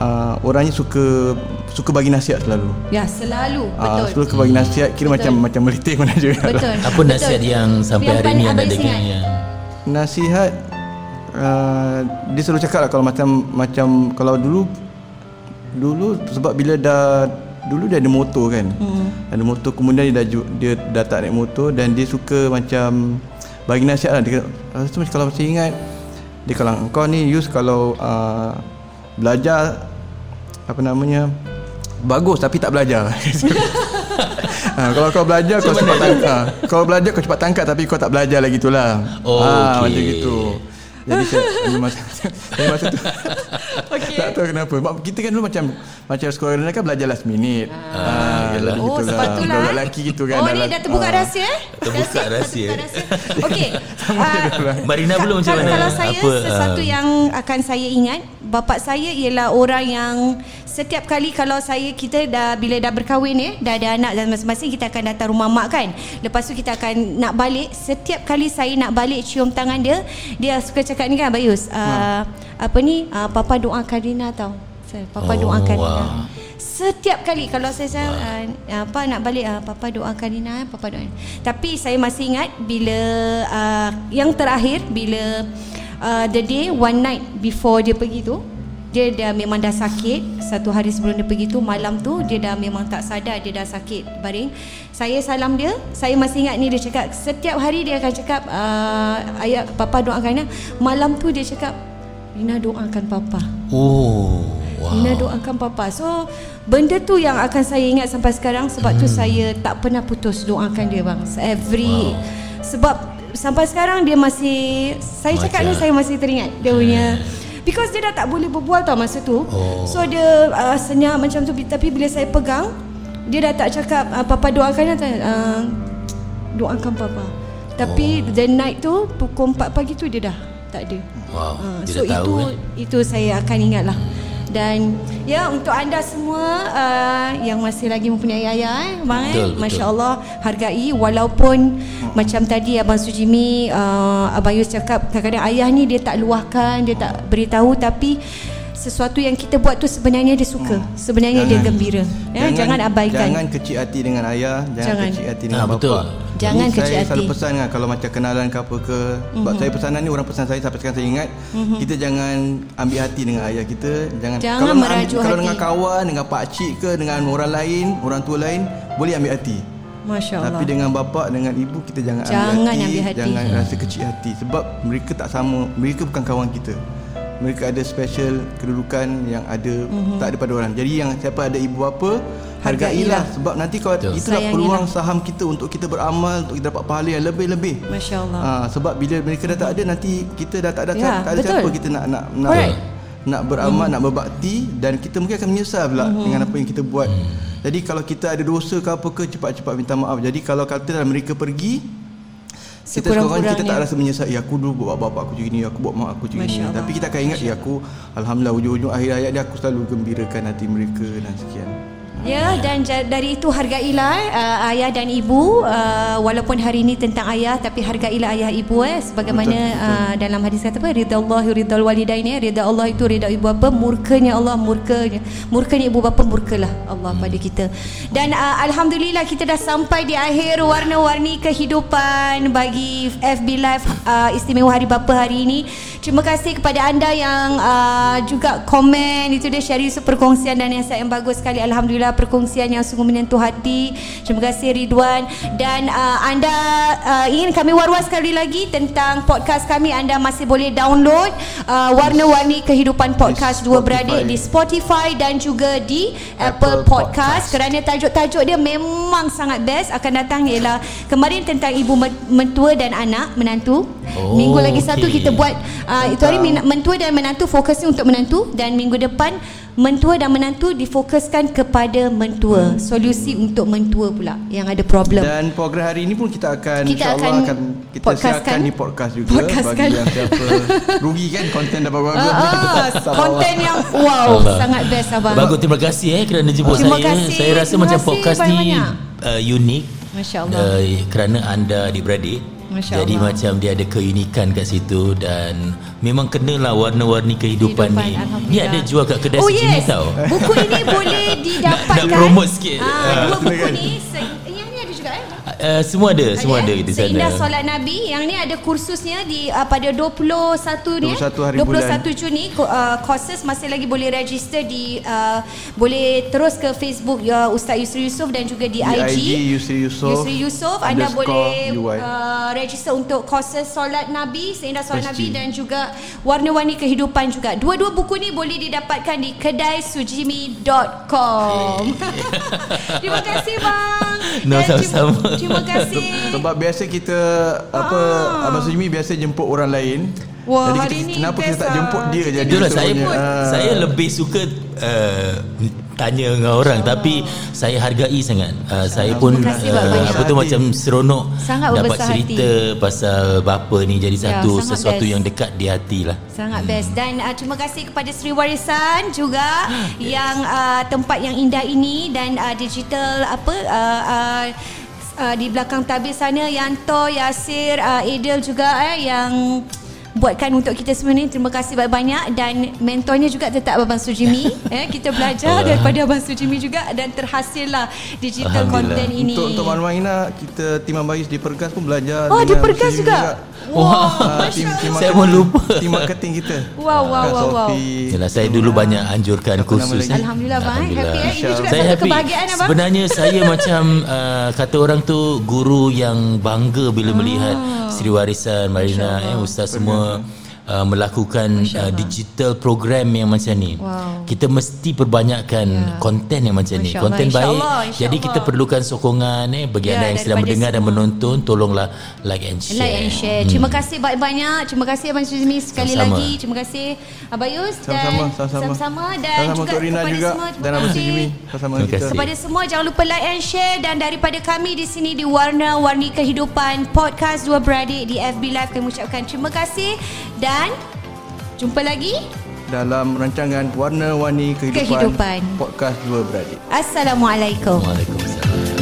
uh, orangnya suka suka bagi nasihat selalu ya selalu betul uh, suka bagi nasihat kira betul. macam macam melitih mana juga betul apa nasihat betul. yang sampai yang hari ni anda dengar ya nasihat uh, dia selalu cakap lah kalau macam macam kalau dulu dulu sebab bila dah dulu dia ada motor kan? Hmm. ada motor kemudian dia dah dia dah tak naik motor dan dia suka macam bagi nasihat lah. Dia rasa macam kalau masih ingat dia kalau kau ni use kalau uh, belajar apa namanya bagus tapi tak belajar. Ha, kalau kau belajar kau cepat tangkap. Ha, kau belajar kau cepat tangkap tapi kau tak belajar lagi itulah oh, ha, okay. macam gitu jadi saya masa, masa tu. Okay. tak tahu kenapa. Kita kan dulu macam macam sekolah rendah kan belajar last minute. Ah, ah, oh gitu sebab tu lah budak lelaki gitu kan. Oh ni dah terbuka ah. rahsia eh? Terbuka rahsia okey. Uh, Marina belum macam mana? kalau saya apa, sesuatu uh, yang akan saya ingat bapa saya ialah orang yang setiap kali kalau saya kita dah bila dah berkahwin ya dah ada anak dan masing-masing kita akan datang rumah mak kan. Lepas tu kita akan nak balik. Setiap kali saya nak balik cium tangan dia dia suka cakap ni kan Bayus uh, apa ni? Uh, papa doakan Rina tau. Papa oh, doakan wow. Rina setiap kali kalau saya wow. uh, apa nak balik uh, papa doakan Rina papa doakan tapi saya masih ingat bila uh, yang terakhir bila uh, the day one night before dia pergi tu dia dah memang dah sakit satu hari sebelum dia pergi tu malam tu dia dah memang tak sadar dia dah sakit baring saya salam dia saya masih ingat ni dia cakap setiap hari dia akan cakap uh, ayah papa doakan dia malam tu dia cakap Rina doakan papa oh wow. Rina doakan papa so benda tu yang akan saya ingat sampai sekarang sebab hmm. tu saya tak pernah putus doakan dia bang every wow. sebab sampai sekarang dia masih saya Macam. cakap ni saya masih teringat dia punya hmm. Because dia dah tak boleh berbual tau masa tu oh. So dia uh, senyap macam tu Tapi bila saya pegang Dia dah tak cakap uh, Papa doakan dia uh, Doakan Papa Tapi oh. the night tu Pukul 4 pagi tu dia dah Tak ada wow. uh, So tahu, itu kan? itu saya akan ingat lah dan ya untuk anda semua uh, yang masih lagi mempunyai ayah eh bang eh masya-Allah hargai walaupun hmm. macam tadi abang Sujimi uh, abang Yus cakap kadang-kadang ayah ni dia tak luahkan dia tak beritahu tapi sesuatu yang kita buat tu sebenarnya dia suka hmm. sebenarnya jangan, dia gembira ya jangan, jangan abaikan jangan kecil hati dengan ayah jangan, jangan. kecil hati dengan ha, bapa betul. Jangan Jadi kecil saya hati selalu pesan kan kalau macam kenalan ke apa ke sebab mm-hmm. saya pesanan ni orang pesan saya sampai sekarang saya ingat mm-hmm. kita jangan ambil hati dengan ayah kita jangan, jangan kalau merajuk ambil, kalau dengan kawan dengan pak cik ke dengan orang lain orang tua lain boleh ambil hati Masya Allah. Tapi dengan bapa dengan ibu kita jangan, jangan ambil, hati, ambil hati. Jangan rasa kecil hati sebab mereka tak sama, mereka bukan kawan kita mereka ada special kedudukan yang ada mm-hmm. tak ada pada orang. Jadi yang siapa ada ibu bapa hargailah sebab nanti kalau Betul. itulah Sayangilah. peluang saham kita untuk kita beramal untuk kita dapat pahala yang lebih-lebih. Masya-Allah. Ha, sebab bila mereka dah tak ada nanti kita dah tak ada ya, tak ada betul. siapa kita nak nak nak Correct. nak beramal, mm. nak berbakti dan kita mungkin akan menyesal pula mm-hmm. dengan apa yang kita buat. Mm. Jadi kalau kita ada dosa ke apa ke cepat-cepat minta maaf. Jadi kalau kata mereka pergi kita sekarang kita tak rasa menyesal ya aku dulu buat bapak aku macam ni aku buat mak aku macam ni tapi kita akan ingat ya aku alhamdulillah ujung-ujung akhir hayat dia aku selalu gembirakan hati mereka dan sekian Ya dan dari itu hargailah uh, ayah dan ibu uh, walaupun hari ini tentang ayah tapi hargailah ayah ibu eh sebagaimana betul, betul. Uh, dalam hadis kata apa ridha Allah ridha walidain ya ridha Allah itu ridha ibu bapa murkanya Allah murkanya murkanya ibu bapa murkalah Allah hmm. pada kita dan uh, alhamdulillah kita dah sampai di akhir warna-warni kehidupan bagi FB Live uh, istimewa hari bapa hari ini terima kasih kepada anda yang uh, juga komen itu dia share perkongsian dan yang saya yang bagus sekali alhamdulillah perkongsian yang sungguh menyentuh hati. Terima kasih Ridwan dan uh, anda uh, ingin kami war-war sekali lagi tentang podcast kami anda masih boleh download uh, warna-warni kehidupan podcast dua beradik di Spotify dan juga di Apple, Apple podcast. podcast kerana tajuk-tajuk dia memang sangat best akan datang ialah kemarin tentang ibu mentua dan anak menantu. Oh, minggu lagi okay. satu kita buat uh, itu hari mentua dan menantu fokusnya untuk menantu dan minggu depan mentua dan menantu difokuskan kepada mentua. Hmm. solusi untuk mentua pula yang ada problem. Dan program hari ini pun kita akan kita insyaallah akan, akan kita siarkan di podcast juga podcast bagi yang siapa rugi kan konten dapat bagus ah, konten yang wow sangat best abang. Bagus terima kasih eh kerana jemput terima saya. kasih, saya rasa macam podcast ni uh, unik. masya-Allah uh, kerana anda di beradik Masya Jadi Allah. macam dia ada keunikan kat situ dan memang kenalah warna-warni kehidupan, kehidupan ni. Ni ada jual kat kedai oh, yes. tau. Buku ini boleh didapatkan. nak, nak promote sikit. Ha, dua buku ni uh, semua ada okay. semua ada di sana. Seindah solat nabi yang ni ada kursusnya di uh, pada 21 ni 21 hari 21 bulan. Juni uh, courses masih lagi boleh register di uh, boleh terus ke Facebook uh, Ustaz Yusri Yusof dan juga di, di IG, IG Yusri Yusof Yusri Yusof. Anda boleh uh, register untuk courses solat nabi seindah solat nabi dan juga warna-warni kehidupan juga. Dua-dua buku ni boleh didapatkan di kedai sujimi.com terima kasih bang no, sama-sama Terima kasih. Sebab biasa kita apa ah. Abang Sujimi biasa jemput orang lain. Wah, jadi hari kita, ni kenapa kita tak jemput dia jadi Itulah saya pun, uh, saya lebih suka uh, tanya dengan orang oh. tapi saya hargai sangat. Uh, saya pun uh, apa tu macam seronok sangat dapat cerita hati. pasal bapa ni jadi ya, satu ya, sesuatu best. yang dekat di hati lah. Sangat hmm. best dan uh, terima kasih kepada Sri Warisan juga yes. yang uh, tempat yang indah ini dan uh, digital apa uh, uh, uh, di belakang tabir sana Yanto, Yasir, uh, Adil juga eh yang buatkan untuk kita semua ni terima kasih banyak-banyak dan mentornya juga tetap Abang Sujimi eh kita belajar daripada Abang Sujimi juga dan terhasillah digital content ini untuk untuk maklumat Ina kita tim Ambayus di Pergas pun belajar oh di Pergas juga, juga. Wah, wow, tim, tim saya pun lupa tim marketing kita. Wow, wow, wow, wow. Yalah, saya dulu banyak anjurkan kursus. Alhamdulillah, bang. Happy eh. Ini juga saya satu happy. kebahagiaan abang. Sebenarnya saya macam uh, kata orang tu guru yang bangga bila melihat ah. Sri Warisan, Marina, eh, ustaz semua mm uh, melakukan uh, digital program yang macam ni. Wow. Kita mesti perbanyakkan yeah. konten yang macam ni. Konten baik. Allah, Jadi kita perlukan sokongan eh bagi yeah, anda yang sedang mendengar semua. dan menonton tolonglah like and share. Like and share. Hmm. Terima kasih banyak-banyak. Terima kasih Abang Suzmi sekali sama-sama. lagi. Terima kasih Abayus dan sama-sama sama-sama dan sama-sama juga Rina kepada juga semua. Dan Abang Suzmi sama-sama kita. Kepada semua jangan lupa like and share dan daripada kami di sini di Warna-Warni Kehidupan podcast dua beradik di FB Live kami ucapkan terima kasih dan jumpa lagi dalam rancangan Warna-Warni Kehidupan, Kehidupan. Podcast Dua Beradik. Assalamualaikum. Waalaikumsalam